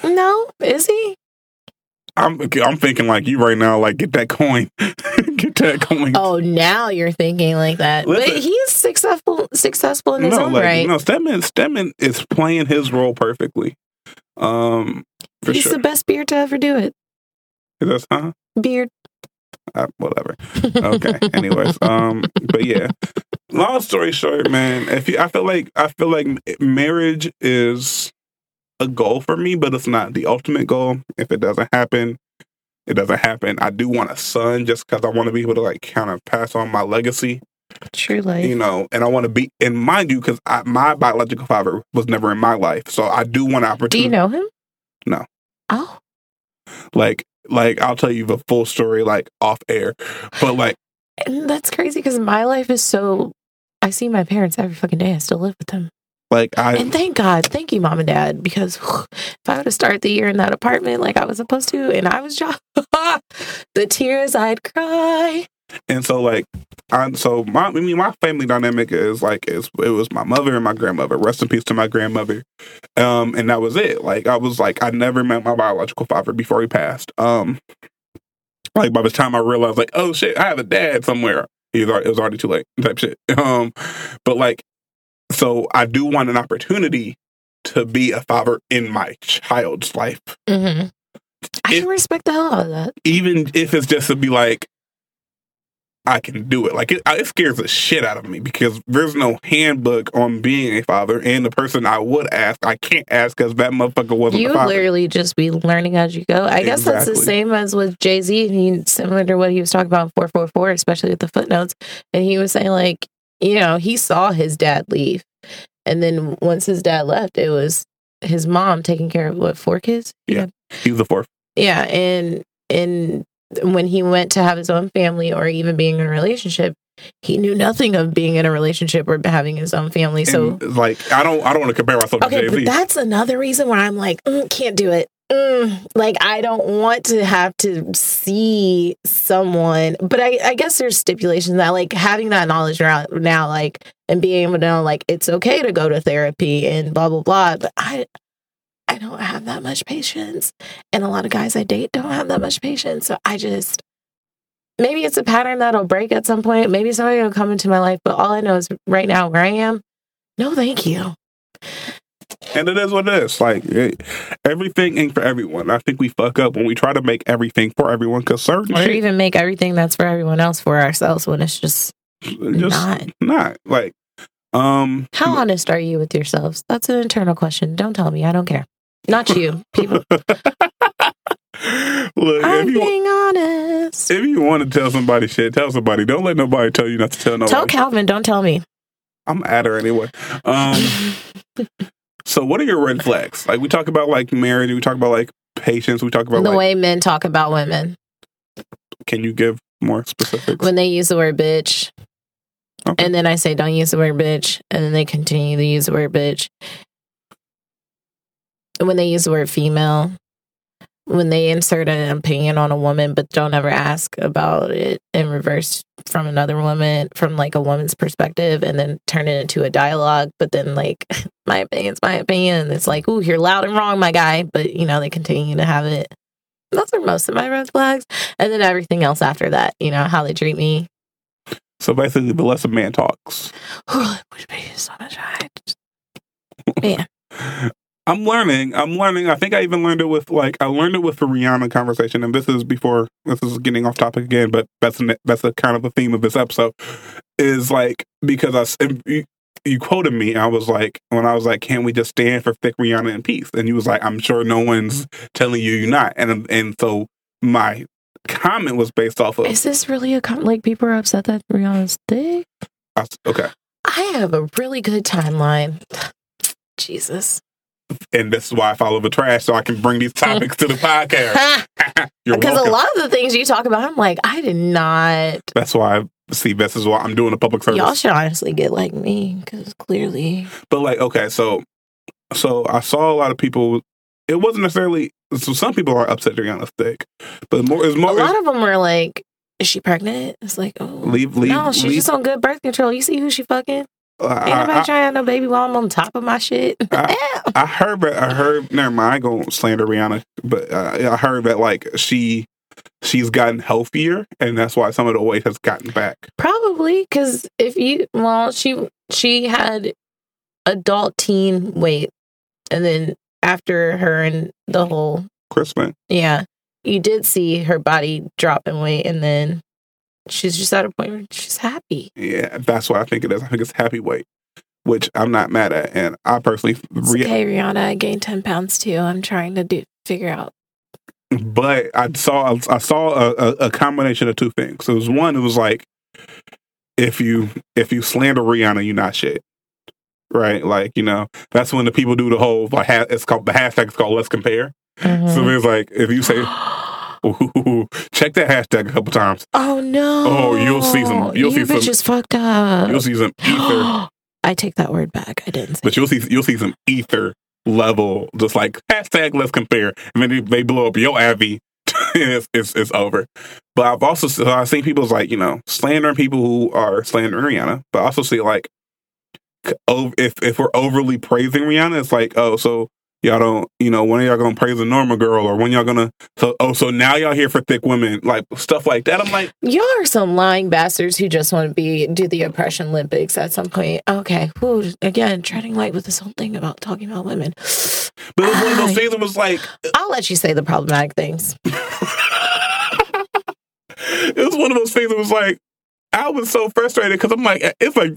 No, is he? I'm I'm thinking like you right now. Like get that coin, get that coin. Oh, now you're thinking like that. but he's successful successful in his no, own like right. no, Stedman Stedman is playing his role perfectly. Um, for He's sure. the best beard to ever do it. That's huh? Beard. Uh, whatever. Okay. Anyways, um, but yeah. Long story short, man. If you, I feel like I feel like marriage is a goal for me, but it's not the ultimate goal. If it doesn't happen, it doesn't happen. I do want a son just because I want to be able to like kind of pass on my legacy, True life. you know. And I want to be, and mind you, because my biological father was never in my life, so I do want an Do opportunity. you know him? No. Oh. Like, like I'll tell you the full story like off air, but like. And that's crazy because my life is so. I see my parents every fucking day. I still live with them. Like I, and thank God, thank you, mom and dad, because if I would have started the year in that apartment like I was supposed to, and I was just the tears I'd cry. And so like I'm so my I mean my family dynamic is like is it was my mother and my grandmother. Rest in peace to my grandmother. Um and that was it. Like I was like I never met my biological father before he passed. Um like by the time I realized like, oh shit, I have a dad somewhere. He was already, it was already too late type shit. Um but like so I do want an opportunity to be a father in my child's life. Mm-hmm. I If- can respect the hell out of that. even if it's just to be like, I can do it. Like it, it scares the shit out of me because there's no handbook on being a father, and the person I would ask, I can't ask because that motherfucker wasn't You would literally just be learning as you go. I guess that's the same as with Jay Z. He similar to what he was talking about in four four four, especially with the footnotes. And he was saying like, you know, he saw his dad leave, and then once his dad left, it was his mom taking care of what four kids. He Yeah. had- He's the fourth. yeah, and and when he went to have his own family or even being in a relationship, he knew nothing of being in a relationship or having his own family. So And, like I don't, I don't want to compare myself Okay, to Jay that's another reason why I'm like, mm, can't do it. Mm, like, I don't want to have to see someone, but I, I guess there's stipulations that, like, having that knowledge now, now, like, and being able to know, like, it's okay to go to therapy and blah blah blah. But I, I don't have that much patience, and a lot of guys I date don't have that much patience. So I just, maybe it's a pattern that'll break at some point. Maybe somebody will come into my life, but all I know is right now where I am, no, thank you. And it is what it is. Like it, everything ain't for everyone. I think we fuck up when we try to make everything for everyone because certain Or shit even make everything that's for everyone else for ourselves when it's just just not. not. Like um How honest are you with yourselves? That's an internal question. Don't tell me. I don't care. Not you. People. look I'm if you being honest. if you want to tell somebody shit, tell somebody. Don't let nobody tell you not to tell nobody. Tell Calvin. Don't tell me. I'm at her anyway. Um so what are your red flags? Like we talk about like marriage, we talk about like patience, we talk about the like way men talk about women can you give more specifics? when they use the word bitch, Okay. and then I say don't use the word bitch, and then they continue to use the word bitch. When they use the word female, when they insert an opinion on a woman but don't ever ask about it in reverse from another woman from like a woman's perspective and then turn it into a dialogue but then like my opinion's my opinion. It's like ooh you're loud and wrong my guy. But you know they continue to have it. Those are most of my red flags. And then everything else after that you know how they treat me. So basically the less a man talks. would be so much high. Man, I'm learning. I'm learning. I think I even learned it with like I learned it with the Rihanna conversation, and this is before this is getting off topic again, but that's an, that's the kind of the theme of this episode is like because I you, you quoted me. I was like when I was like, "Can we just stand for thick Rihanna in peace?" And you was like, "I'm sure no one's mm-hmm. telling you you're not." And and so my comment was based off of is this really a com- like people are upset that Rihanna's thick? I s- okay, I have a really good timeline. Jesus, and this is why I follow the trash so I can bring these topics to the podcast. Because a lot of the things you talk about, I'm like, I did not. That's why I see this is why I'm doing a public service. Y'all should honestly get like me because clearly, But like, okay, so so I saw a lot of people. It wasn't necessarily. So some people are upset Rihanna's thick, but more is more. a lot of them were like, "Is she pregnant?" It's like, oh, leave, leave, no, she's leave. just on good birth control. You see who she fucking? I, Ain't nobody I, trying to have no baby while I'm on top of my shit. I- I heard that. I heard. Never mind. I gonna slander Rihanna, but uh, I heard that like she she's gotten healthier, and that's why some of the weight has gotten back. Probably because if you, well, she she had adult teen weight, and then after her and the whole, Chris Brown, yeah, you did see her body drop in weight, and then she's just at a point where she's happy. yeah, that's what I think it is. I think it's happy weight, which I'm not mad at, and I personally, It's Rih- okay, Rihanna. I gained ten pounds too. I'm trying to do figure out. but I saw I saw a, a, a combination of two things. So it was one, it was like if you if you slander Rihanna, you're not shit, right? Like you know that's when the people do the whole like ha- it's called the hashtag is called Let's Compare. So Mhm. it's like if you say ooh, check that hashtag a couple times, oh no! Oh, you'll see some- you'll you see some- bitches fucked up. you'll see some ether, I take that word back. I didn't say. but you'll see you'll see some ether level, just like hashtag Let's Compare, and then they, they blow up your Avi. it's, it's it's over. But I've also so I've seen people's like you know slandering people who are slandering Rihanna, but I also see like if if we're overly praising Rihanna, it's like oh so y'all don't you know when are y'all gonna praise a normal girl or when y'all gonna so oh so now y'all here for thick women like stuff like that. I'm like Y'all are some lying bastards who just want to be do the oppression Olympics at some point. Okay, whew, again, treading light with this whole thing about talking about women. but it was one of those things that was like I'll let you say the problematic things. it was one of those things that was like I was so frustrated because I'm like it's like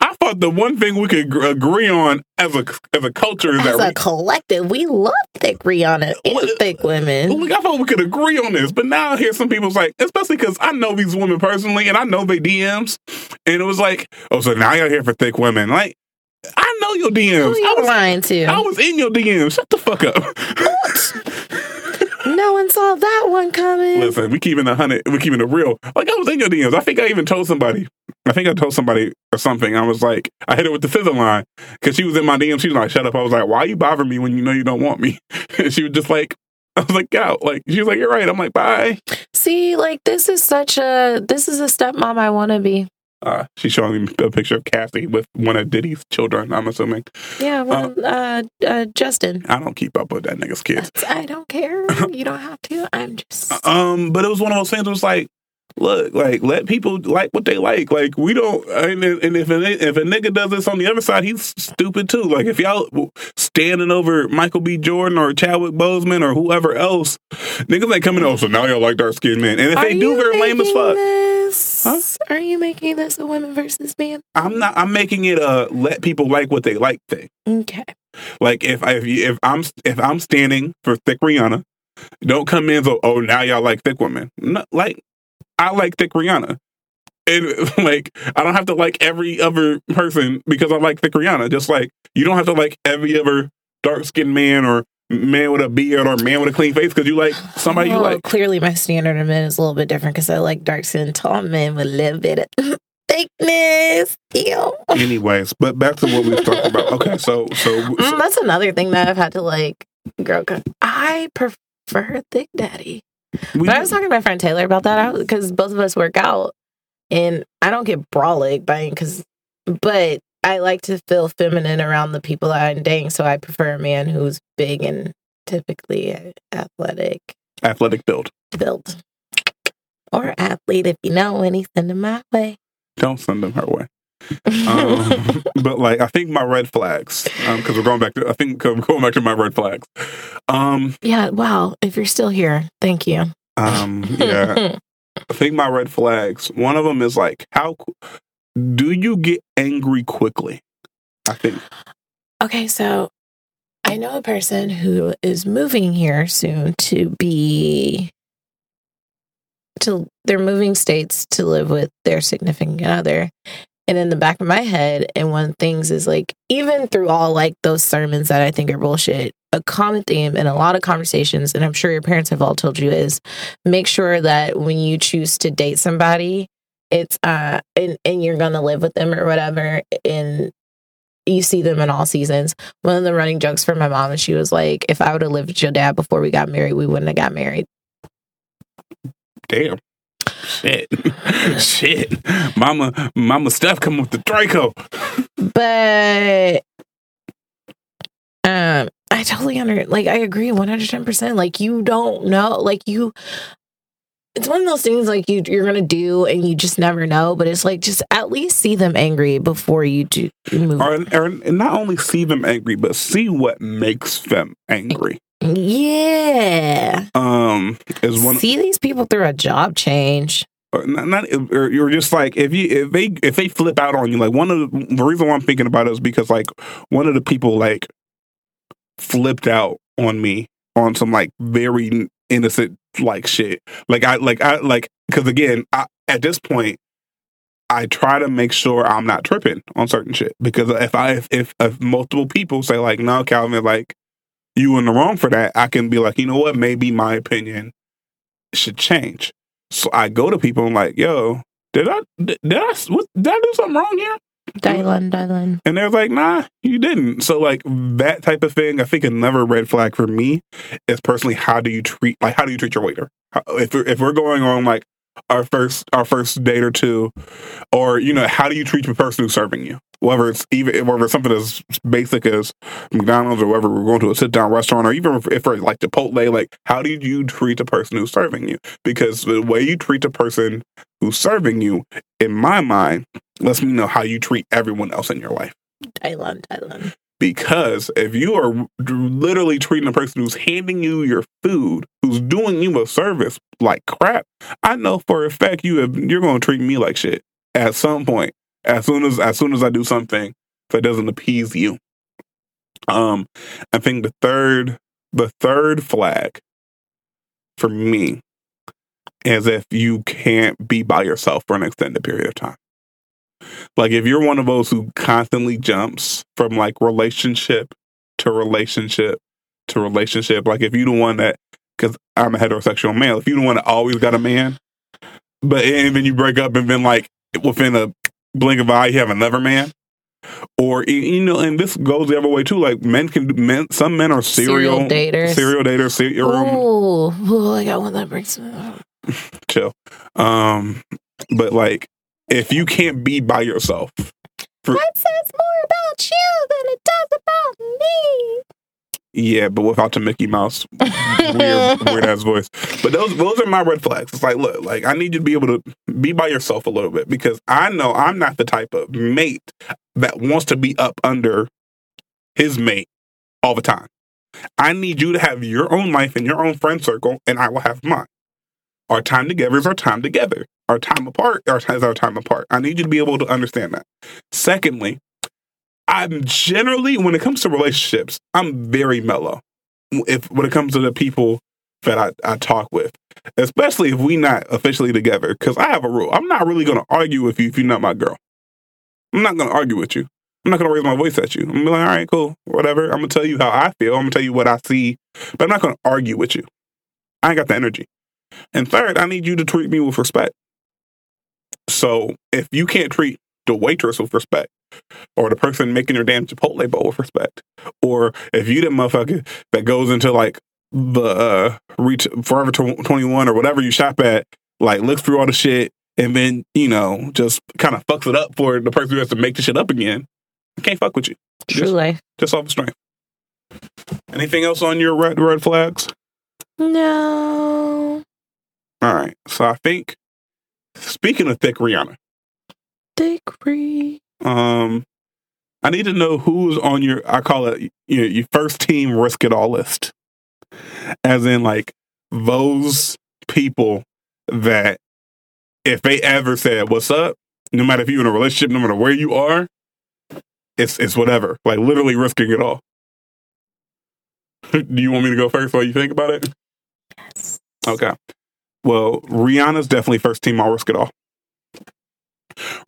I thought the one thing we could agree on as a as a culture is As that a collective, we love thick Rihanna and thick women. I thought we could agree on this, but now I hear some people's like, especially because I know these women personally and I know they DMs, and it was like, oh, so now you're here for thick women. Like, I know your Who DMs. I was, lying to? I was in your DMs. Shut the fuck up. no one saw that one coming. Listen, we keeping a hundred. We keeping it real. Like I was in your DMs. I think I even told somebody. I think I told somebody or something. I was like, I hit her with the fizzle line because she was in my DM. She was like, "Shut up." I was like, "Why you bother me when you know you don't want me?" And she was just like, "I was like, out." Like she was like, "You're right." I'm like, "Bye." See, like this is such a this is a stepmom I want to be. Uh, she's showing me a picture of Cassie with one of Diddy's children. I'm assuming. Yeah, well, uh, uh, Justin. I don't keep up with that nigga's kids. That's- I don't care. You don't have to. I'm just. Um, but it was one of those things. It was like, look, like let people like what they like. Like we don't, and, and if a, if a nigga does this on the other side, he's stupid too. Like if y'all standing over Michael B. Jordan or Chadwick Boseman or whoever else, niggas ain't coming. Oh, so now y'all like dark skinned men, and if Are they do, they're lame as fuck. This? Huh? Are you making this a women versus men? I'm not. I'm making it a let people like what they like thing. Okay. Like if I, if, you, if I'm if I'm standing for thick Rihanna, don't come in so oh now y'all like thick women. No, like I like thick Rihanna. And like I don't have to like every other person because I like thick Rihanna. Just like you don't have to like every other dark skinned man or man with a beard or man with a clean face because you like somebody you like. clearly my standard of men is a little bit different because I like dark skinned tall men with a little bit of thickness. Ew. Anyways, but back to what we were talking about. Okay, so so, Mm, so that's another thing that I've had to like grow. I prefer thick daddy. we, But I was talking to my friend Taylor about that because both of us work out, and I don't get brolic by because, but I like to feel feminine around the people that I'm dating. So I prefer a man who's big and typically athletic athletic build. built, or athlete if you know any. Send him my way. Don't send them her way. um, but like I think my red flags because we're going back to I think I'm going back to my red flags. Um, yeah. Wow. If you're still here, thank you. um, yeah, I think my red flags. One of them is like how do you get angry quickly? I think Okay, so I know a person who is moving here soon to be to they're moving states to live with their significant other. And in the back of my head, and one things is like, even through all like those sermons that I think are bullshit, a common theme in a lot of conversations, and I'm sure your parents have all told you, is make sure that when you choose to date somebody, it's uh and, and you're gonna live with them or whatever, and you see them in all seasons. One of the running jokes for my mom, and she was like, "If I would have lived with your dad before we got married, we wouldn't have got married." damn. Shit, shit, Mama, Mama Steph come with the Draco. But um, I totally under like I agree one hundred ten percent. Like you don't know, like you. It's one of those things like you you're gonna do and you just never know. But it's like just at least see them angry before you do move. Or, or and not only see them angry, but see what makes them angry. Yeah, Um, is one see these people through a job change. or not, not or you're just like if you if they if they flip out on you like one of the, the reason why I'm thinking about it is because like one of the people like flipped out on me on some like very innocent like shit. Like I like I like because again I, at this point I try to make sure I'm not tripping on certain shit. Because if I if if, if multiple people say like no Calvin like you in the wrong for that I can be like you know what? Maybe my opinion should change. So I go to people and like, yo, did I did, I what, did I do something wrong here? Dylan, Dylan. And they're like, nah, you didn't. So like that type of thing, I think another red flag for me is personally how do you treat like how do you treat your waiter? How, if we're, if we're going on like our first our first date or two, or you know, how do you treat the person who's serving you? Whether it's even whether it's something as basic as McDonald's or whether we're going to a sit down restaurant or even if, it's like Chipotle, like how do you treat the person who's serving you? Because the way you treat the person who's serving you, in my mind, lets me know how you treat everyone else in your life. Dylan, Dylan. Because if you are literally treating a person who's handing you your food, who's doing you a service like crap, I know for a fact you have you're going to treat me like shit at some point. As soon as as soon as I do something that doesn't appease you. Um, I think the third the third flag for me is if you can't be by yourself for an extended period of time. Like if you're one of those who constantly jumps from like relationship to relationship to relationship, like if you the one that, because I'm a heterosexual male, if you the one that always got a man, but and then you break up and then like within a blink of an eye you have another man, or you know, and this goes the other way too. Like men can, men, some men are serial, Serial daters. serial daters, serial Oh, oh, I got one that breaks me up. chill. Um, but like if you can't be by yourself, For- That says more about you than it does about me. Yeah, but without the Mickey Mouse weird weird ass voice. But those those are my red flags. It's like, look, like I need you to be able to be by yourself a little bit because I know I'm not the type of mate that wants to be up under his mate all the time. I need you to have your own life and your own friend circle, and I will have mine. Our time together is our time together. Our time apart our, is our time apart. I need you to be able to understand that. Secondly, I'm generally, when it comes to relationships, I'm very mellow. If when it comes to the people that I, I talk with, especially if we not officially together, because I have a rule. I'm not really going to argue with you if you're not my girl. I'm not going to argue with you. I'm not going to raise my voice at you. I'm to be like, all right, cool, whatever. I'm to tell you how I feel. I'm to tell you what I see, but I'm not going to argue with you. I ain't got the energy. And third, I need you to treat me with respect. So if you can't treat the waitress with respect, or the person making your damn Chipotle bowl with respect, or if you the motherfucker that goes into like the uh, reach Forever 21 or whatever you shop at, like looks through all the shit and then, you know, just kind of fucks it up for the person who has to make the shit up again, I can't fuck with you. True just, life. Just off the strength. Anything else on your red red flags? No. All right. So I think speaking of thick Rihanna, Degree. um, I need to know who's on your I call it your, your first team risk it all list. As in like those people that if they ever said, What's up? No matter if you're in a relationship, no matter where you are, it's it's whatever. Like literally risking it all. Do you want me to go first while you think about it? Yes. Okay. Well, Rihanna's definitely first team. I'll risk it all.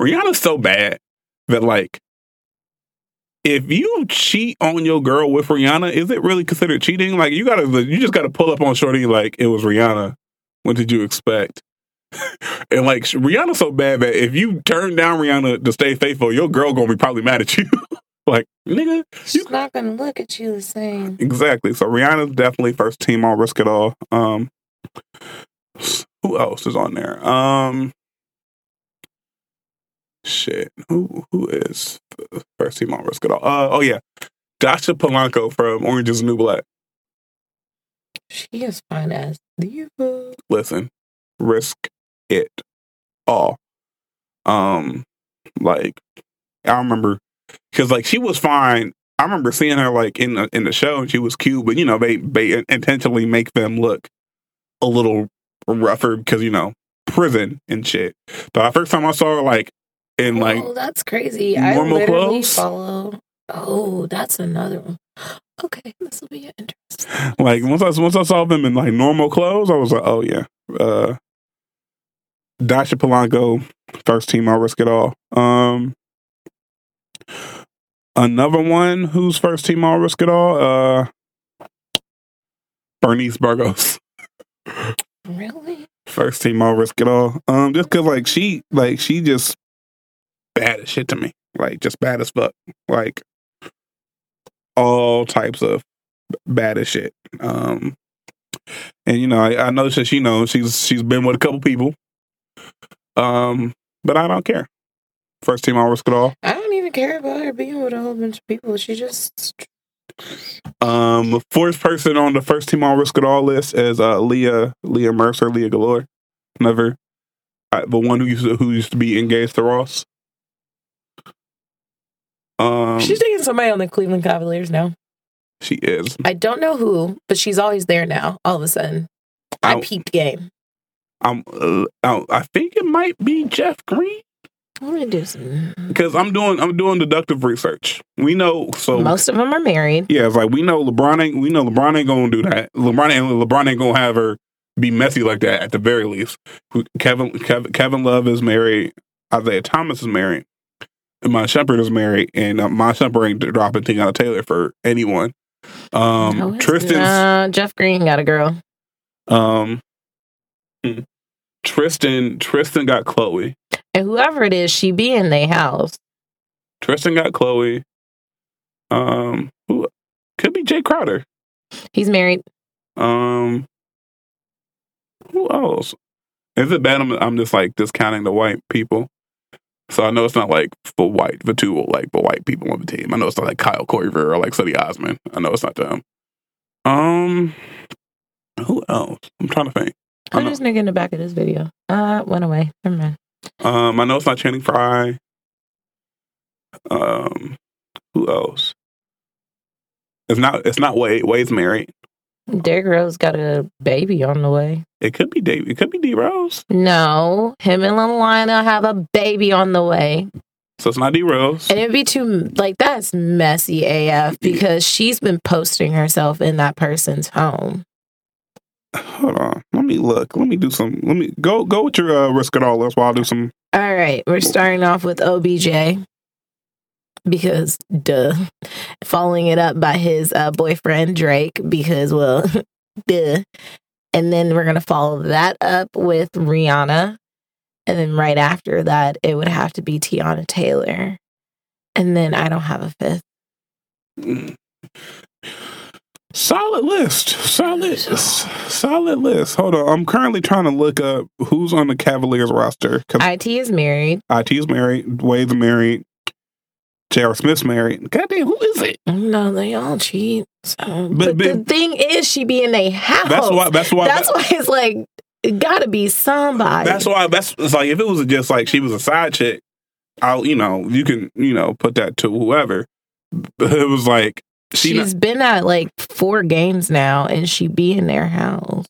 Rihanna's so bad that like, if you cheat on your girl with Rihanna, is it really considered cheating? Like, you gotta, you just gotta pull up on Shorty like it was Rihanna. What did you expect? and like Rihanna's so bad that if you turn down Rihanna to stay faithful, your girl gonna be probably mad at you. like, nigga, She's not gonna look at you the same. Exactly. So Rihanna's definitely first team. I'll risk it all. Um, who else is on there? Um, shit. Who who is the first team? I'll risk it all. Uh, oh yeah, Dasha Polanco from Orange Is the New Black. She is fine as diva. Listen, risk it all. Um, like I remember because like she was fine. I remember seeing her like in the in the show and she was cute, but you know they they intentionally make them look a little rougher because you know prison and shit. But the first time I saw her like in like oh, that's crazy. I normal literally clothes? follow. Oh, that's another one. Okay, this will be interesting. like once I once I saw them in like normal clothes, I was like, oh yeah, uh, Dasha Polanco, first team. I'll risk it all. Um, another one who's first team. I'll risk it all. Uh, Bernice Burgos. Really? First team, I'll risk it all. Um, just cause like she, like she just bad as shit to me. Like just bad as fuck. Like all types of bad as shit. Um, and you know, I, I know that she knows she's she's been with a couple people. Um, but I don't care. First team, I'll risk it all. I don't even care about her being with a whole bunch of people. She just Um, fourth person on the first team, I'll risk it all list is uh Lira Lira Mercer, Lira Galore. Never, uh, the one who used to, who used to be engaged to Ross. Um, she's dating somebody on the Cleveland Cavaliers now. She is. I don't know who, but she's always there now. All of a sudden, I I- peeped game. I'm. Uh, I think it might be Jeff Green I'm do some. because I'm doing. I'm doing deductive research. We know. So Most of them are married. yeah, it's like we know LeBron ain't. We know LeBron ain't gonna do that. LeBron ain't. LeBron ain't gonna have her be messy like that at the very least. Kevin Kevin Kevin Love is married. Isaiah Thomas is married. And Iman Shumpert is married, and uh, Iman Shumpert ain't dropping Teyana Taylor for anyone. Um, Tristan's Nah, Jeff Green got a girl. um, hmm. Tristan Tristan got Khloe. And whoever it is, she be in their house. Tristan got Khloe. Um, who could be Jae Crowder. He's married. Um, who else? Is it bad? I'm, I'm just like discounting the white people. So I know it's not like for white, for two like for white people on the team. I know it's not like Kyle Korver or like Cedi Osman. I know it's not them. Um, who else? I'm trying to think. Know. this nigga in the back of this video? Uh, went away. Never mind. Um, I know it's not Channing Frye. Um, who else? It's not. It's not Wade. Wade's married. Derrick Rose got a baby on the way. It could be Dave. It could be D Rose. No, him and Lana have a baby on the way. So it's not D Rose. And it'd be too, like, that's messy AF because she's been posting herself in that person's home. Hold on. Let me look. Let me do some. Let me go. Go with your uh, risk it all. That's while I'll do some. All right, we're starting off with OBJ because, duh. Following it up by his uh, boyfriend Drake because, well, duh. And then we're going to follow that up with Rihanna. And then right after that, it would have to be Teyana Taylor. And then I don't have a fifth. Solid list. Solid. Solid list. Hold on. I'm currently trying to look up who's on the Cavaliers roster. IT is married. IT is married. Wade's married. J.R. Smith's married. Goddamn, who is it? No, they all cheat. So, But- but, the thing is, she be in a house. That's why. That's why. That's why it's like it gotta be somebody. That's why. That's it's like if it was just like she was a side chick, I'll you know you can you know put that to whoever. But it was like she She's been at like four games now, and she be in their house.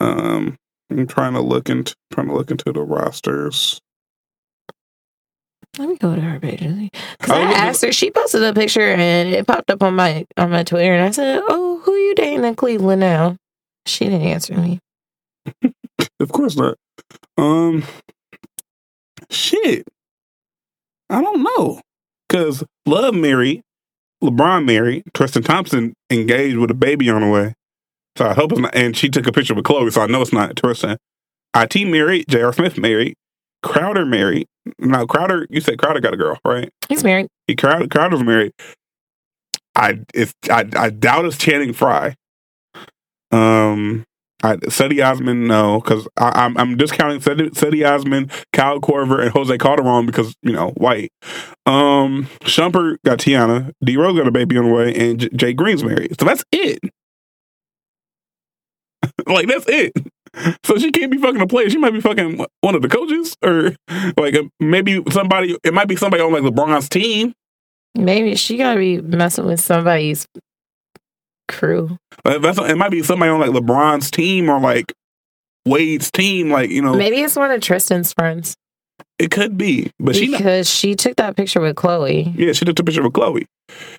um. I'm trying to look into trying to look into the rosters. Let me go to her page because I I asked her. She posted a picture and it popped up on my on my Twitter, and I said, "Oh, who you dating in Cleveland now?" She didn't answer me. Of course not. Um, shit. I don't know. Because Love married, LeBron married, Tristan Thompson engaged with a baby on the way. So I hope it's not. And she took a picture with Khloe, so I know it's not Tristan. IT married, J.R. Smith married, Crowder married. Now, Crowder, you said Crowder got a girl, right? He's married. He Crowder, Crowder's married. I it's I, I doubt it's Channing Frye. Um, I, Cedi Osman, no, because I'm I'm discounting Cedi, Cedi Osman, Kyle Korver, and Jose Calderon because you know white. Um, Shumpert got Teyana, D Rose got a baby on the way, and J- Jay Green's married. So that's it. like that's it. So she can't be fucking a player. She might be fucking one of the coaches, or like uh, maybe somebody. It might be somebody on like LeBron's team. Maybe she gotta be messing with somebody's crew. That's it might be somebody on like LeBron's team or like Wade's team. Like you know, Maybe it's one of Tristan's friends it could be, but she because she took that picture with Khloe. yeah she took a picture with Khloe.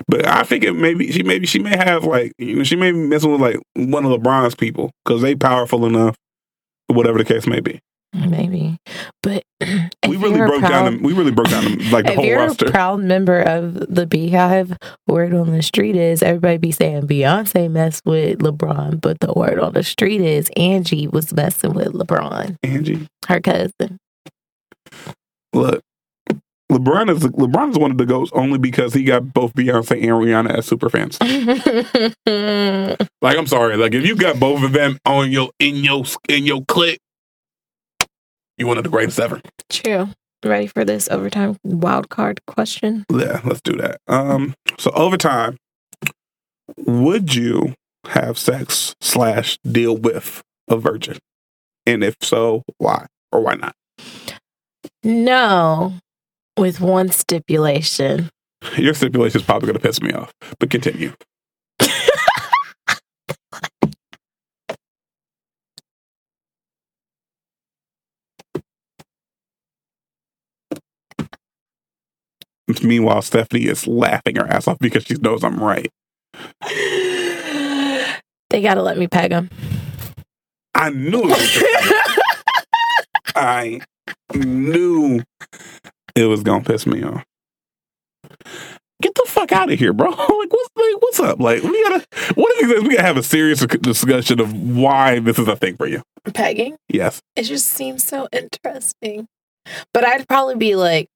But I think it maybe she maybe she may have like you know she may be messing with like one of LeBron's people because they powerful enough. Whatever the case may be, Mm-hmm. Maybe, but we really broke proud- down. The, we really broke down the, like the if whole you're roster. a proud member of the BeyHive, word on the street is everybody be saying Beyonce messed with LeBron, but the word on the street is Angie was messing with LeBron, Angie, her cousin. look, LeBron is LeBron is one of the goats only because he got both Beyonce and Rihanna as super fans. Like I'm sorry, like if you got both of them on your in your in your clique, you one of the greatest ever. True. Ready for this overtime wild card question? Yeah, let's do that. Um, so overtime, would you have sex slash deal with a virgin, and if so, why or why not? No, with one stipulation. Your stipulation is probably going to piss me off, but continue. Meanwhile, Stephanie is laughing her ass off because she knows I'm right. they gotta let me peg him. I knew it was I knew it was gonna piss me off. Get the fuck out of here, bro! Like, what's like, what's up? Like, we gotta. Of these days, we gotta have a serious discussion of why this is a thing for you. Pegging? Yes, It just seems so interesting. But I'd probably be like,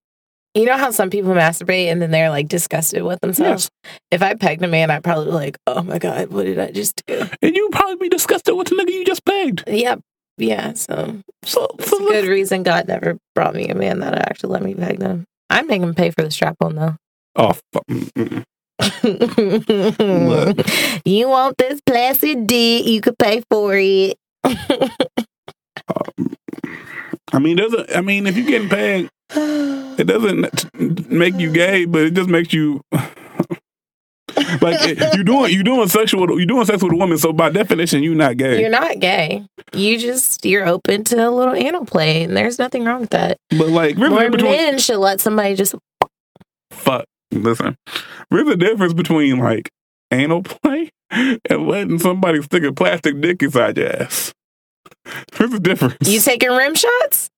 you know how some people masturbate and then they're like disgusted with themselves? If I pegged a man, I'd probably be like, oh my God, what did I just do? and you'd probably be disgusted with the nigga you just pegged. Yep. Yeah. So So, a good reason God never brought me a man that actually let me peg them. I'm making him pay for the strap on though. oh, you want this plastic dick? You could pay for it. Um, I mean, doesn't I mean if you're getting paid, it doesn't make you gay, but it just makes you like you doing you doing sexual you doing sex with a woman. So by definition, you're not gay. You're not gay. You just you're open to a little anal play, and there's nothing wrong with that. but like, More between men should let somebody just fuck. Listen, there's a difference between like anal play and letting somebody stick a plastic dick inside your ass. There's a difference. you taking rim shots.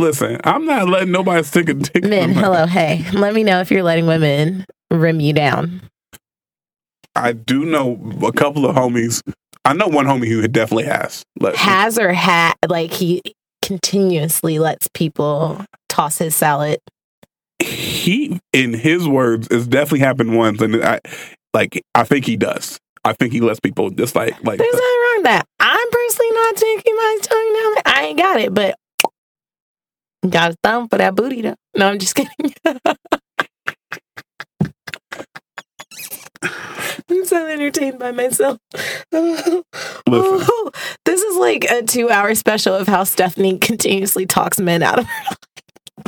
Listen, I'm not letting nobody stick a dick. Men, hello, hey. Let me know if you're letting women rim you down. I do know a couple of homies. I know one homie who definitely has. Has or had, like he continuously lets people toss his salad. he, in his words, it's definitely happened once, and I like. I think he does. I think he lets people just like like. There's nothing wrong with that. I'm personally not taking my tongue down. I ain't got it, but got a thumb for that booty though. No, I'm just kidding. I'm so entertained by myself. This is like a two hour special of how Stephanie continuously talks men out of her.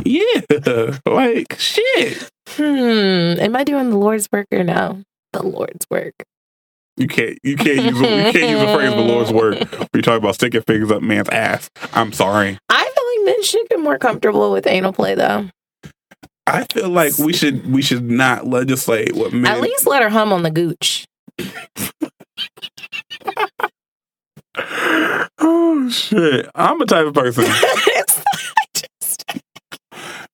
Yeah, like shit. Hmm. Am I doing the Lord's work or no? The Lord's work. You can't you can't use you can't use the phrase the Lord's work when you talk about sticking fingers up man's ass. I'm sorry. I feel like men should get more comfortable with anal play though. I feel like we should we should not legislate what men. At least let her hum on the gooch. oh shit! I'm a type of person.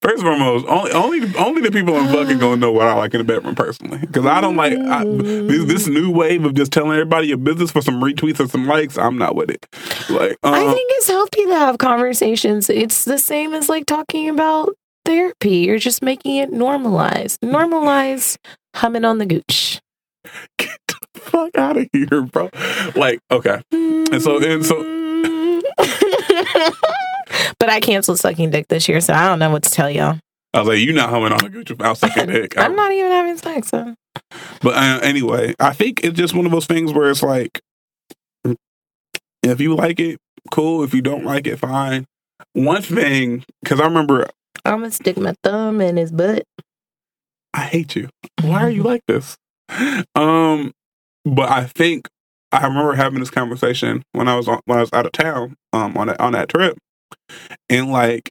It's not just- First and foremost, only only only the people I'm fucking gonna know what I like in the bedroom personally. Because I don't like I, this, this new wave of just telling everybody your business for some retweets or some likes. I'm not with it. Like, um, I think it's healthy to have conversations. It's the same as like talking about therapy. You're just making it normalized. Normalize humming on the gooch. get the fuck out of here, bro. Like, okay, and so and so. but I canceled sucking dick this year, so I don't know what to tell y'all. I was like, you not humming on the Gucci without sucking dick. I'm not even having sex. So. But uh, anyway, I think it's just one of those things where it's like, if you like it, cool. If you don't like it, fine. One thing, because I remember, I'm gonna stick my thumb in his butt. I hate you. Why are you like this? Um, but I think I remember having this conversation when I was on, when I was out of town, um, on that on that trip, and like.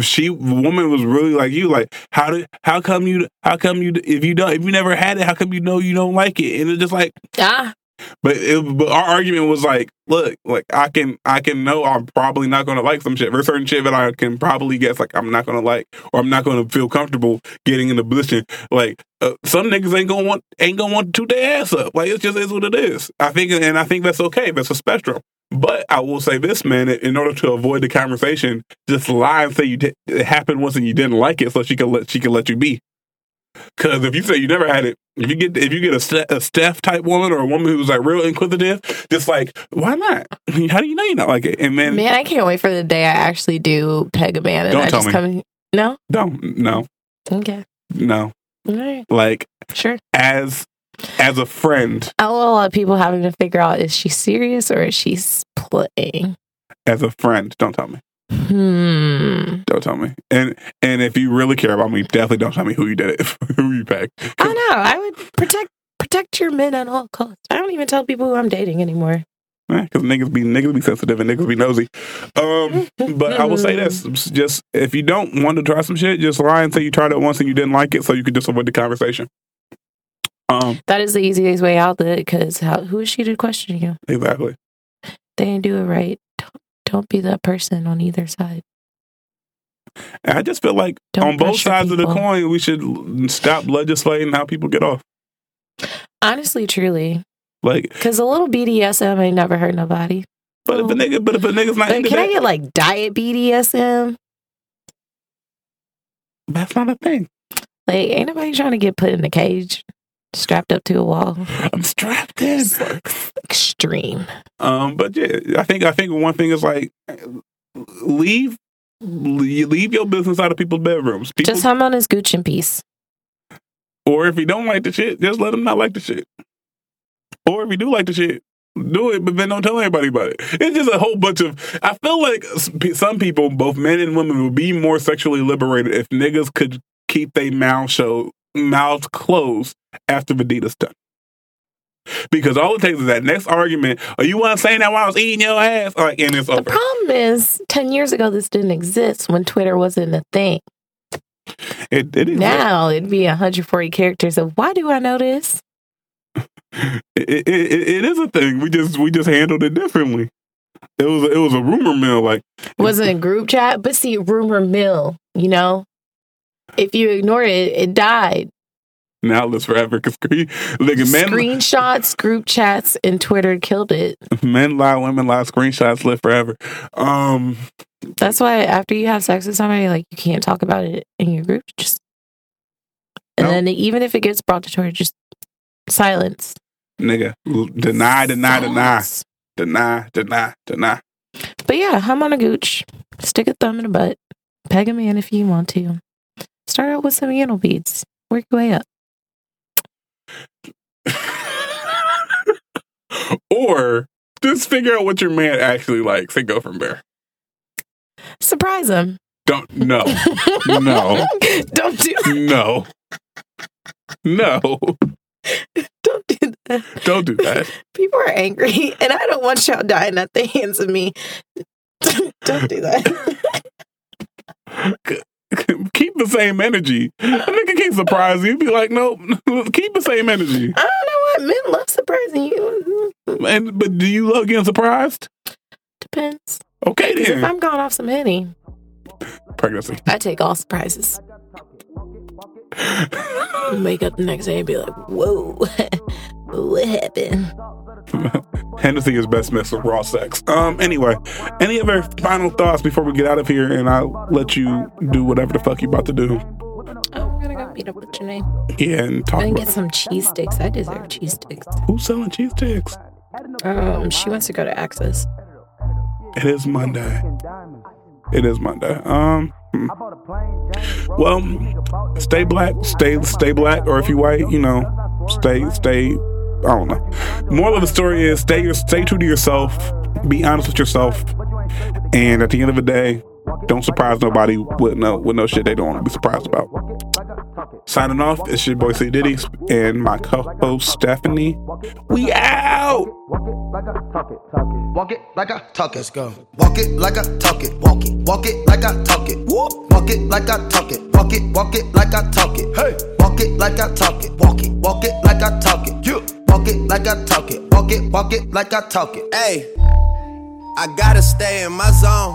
She woman was really like you like how did how come you how come you if you don't if you never had it how come you know you don't like it and it's just like Ah, But it, but our argument was like, look, like I can I can know I'm probably not gonna like some shit. There's certain shit that I can probably guess like I'm not gonna like or I'm not gonna feel comfortable getting in the position. Like uh, some niggas ain't gonna want ain't gonna want to toot their ass up. Like it just is what it is. I think and I think that's okay. That's a spectrum. But I will say this, man. In order to avoid the conversation, just lie and say you did, it happened once and you didn't like it, so she can let she can let you be. Because if you say you never had it, if you get if you get a, Ste- a Steph type woman or a woman who's like real inquisitive, just like why not? How do you know you not like it? And then man, I can't wait for the day I actually do peg a man and Don't I tell just me. come. No, don't no okay, no all right, like sure. as as a friend I love a lot of people having to figure out is she serious or is she playing? as a friend. Don't tell me. Hmm. Don't tell me. And and if you really care about me, definitely don't tell me who you did it. who you pegged. I know. I would protect protect your men at all costs. I don't even tell people who I'm dating anymore. Because niggas be niggas be sensitive and niggas be nosy. Um, but I will say this: just if you don't want to try some shit, just lie and say you tried it once and you didn't like it, so you could just avoid the conversation. Um, That is the easiest way out of it because who is she to question you? exactly. They didn't do it right. Don't, don't be that person on either side. And I just feel like Don't on both sides of the coin, we should stop legislating how people get off. Honestly, truly. Like, Because a little BDSM ain't never hurt nobody. but if a nigga, but if a nigga's not Like, can I get like diet BDSM? that's not a thing. Like, ain't nobody trying to get put in a cage, strapped up to a wall. I'm strapped in. Extreme. Um, but yeah, I think I think one thing is like leave leave your business out of people's bedrooms. People, Just hum on his Gucci in peace. Or if you don't like the shit, just let him not like the shit. Or if you do like the shit, do it, but then don't tell anybody about it. It's just a whole bunch of. I feel like some people, both men and women, would be more sexually liberated if niggas could keep their mouth show mouths closed after Vegeta's done. Because all it takes is that next argument. Are you want to say that while I was eating your ass? Like, and it's over. The problem is, ten years ago, this didn't exist when Twitter wasn't a thing. It, it is now it'd be 140 characters of why do I know this? It, it, it, it is a thing. We just we just handled it differently. It was it was a rumor mill. Like it wasn't a group chat, but see, rumor mill. You know, if you ignore it, it died. Now lives forever because like, men screenshots, group chats, and Twitter killed it. Men lie, women lie. Screenshots live forever. Um, that's why after you have sex with somebody, like you can't talk about it in your group. Just and no. then even if it gets brought to Twitter, just silence. Nigga, deny, deny, deny, deny, deny, deny. But yeah, I'm on a gooch. Stick a thumb in a butt. Peg a man if you want to. Start out with some anal beads. Work your way up. or just figure out what your man actually likes and go from there. Surprise him. Don't no. no. Don't do No. No. Don't do that. Don't do that. People are angry and I don't want y'all dying at the hands of me. don't do that keep the same energy. A nigga can't surprise you. Be like, nope, keep the same energy. I don't know what men love surprising you. And but do you love getting surprised? Depends. Okay then. If I'm going off some honey. pregnancy. I take all surprises. Wake up the next day and be like, "Whoa, what happened?" Hennessy is best mixed with raw sex. Um. Anyway, any other final thoughts before we get out of here, and I'll let you do whatever the fuck you about to do. Oh, I'm gonna go meet up with name. Yeah, and talk. And get some cheese sticks. I deserve cheese sticks. Who's selling cheese sticks? Um, she wants to go to Access. It is Monday. It is Monday. Um. Hmm. Well, stay black, stay stay black, or if you white, you know, stay stay I don't know. Moral of the story is stay your, stay true to yourself. Be honest with yourself. And at the end of the day, don't surprise nobody with no with no shit they don't want to be surprised about. Signing off, it's your boy C Diddy and my co-host Stephanie. We out. Walk it like I talk it. Let's go. Walk it like I talk it. Walk it. Walk it like I talk it. Whoop. Walk it like I talk it. Walk it. Walk it like I talk it. Hey. Walk it like I talk it. Walk it. Walk it like I talk it. You. Walk it like I talk it. Walk it, walk it like I talk it. Hey, I gotta stay in my zone.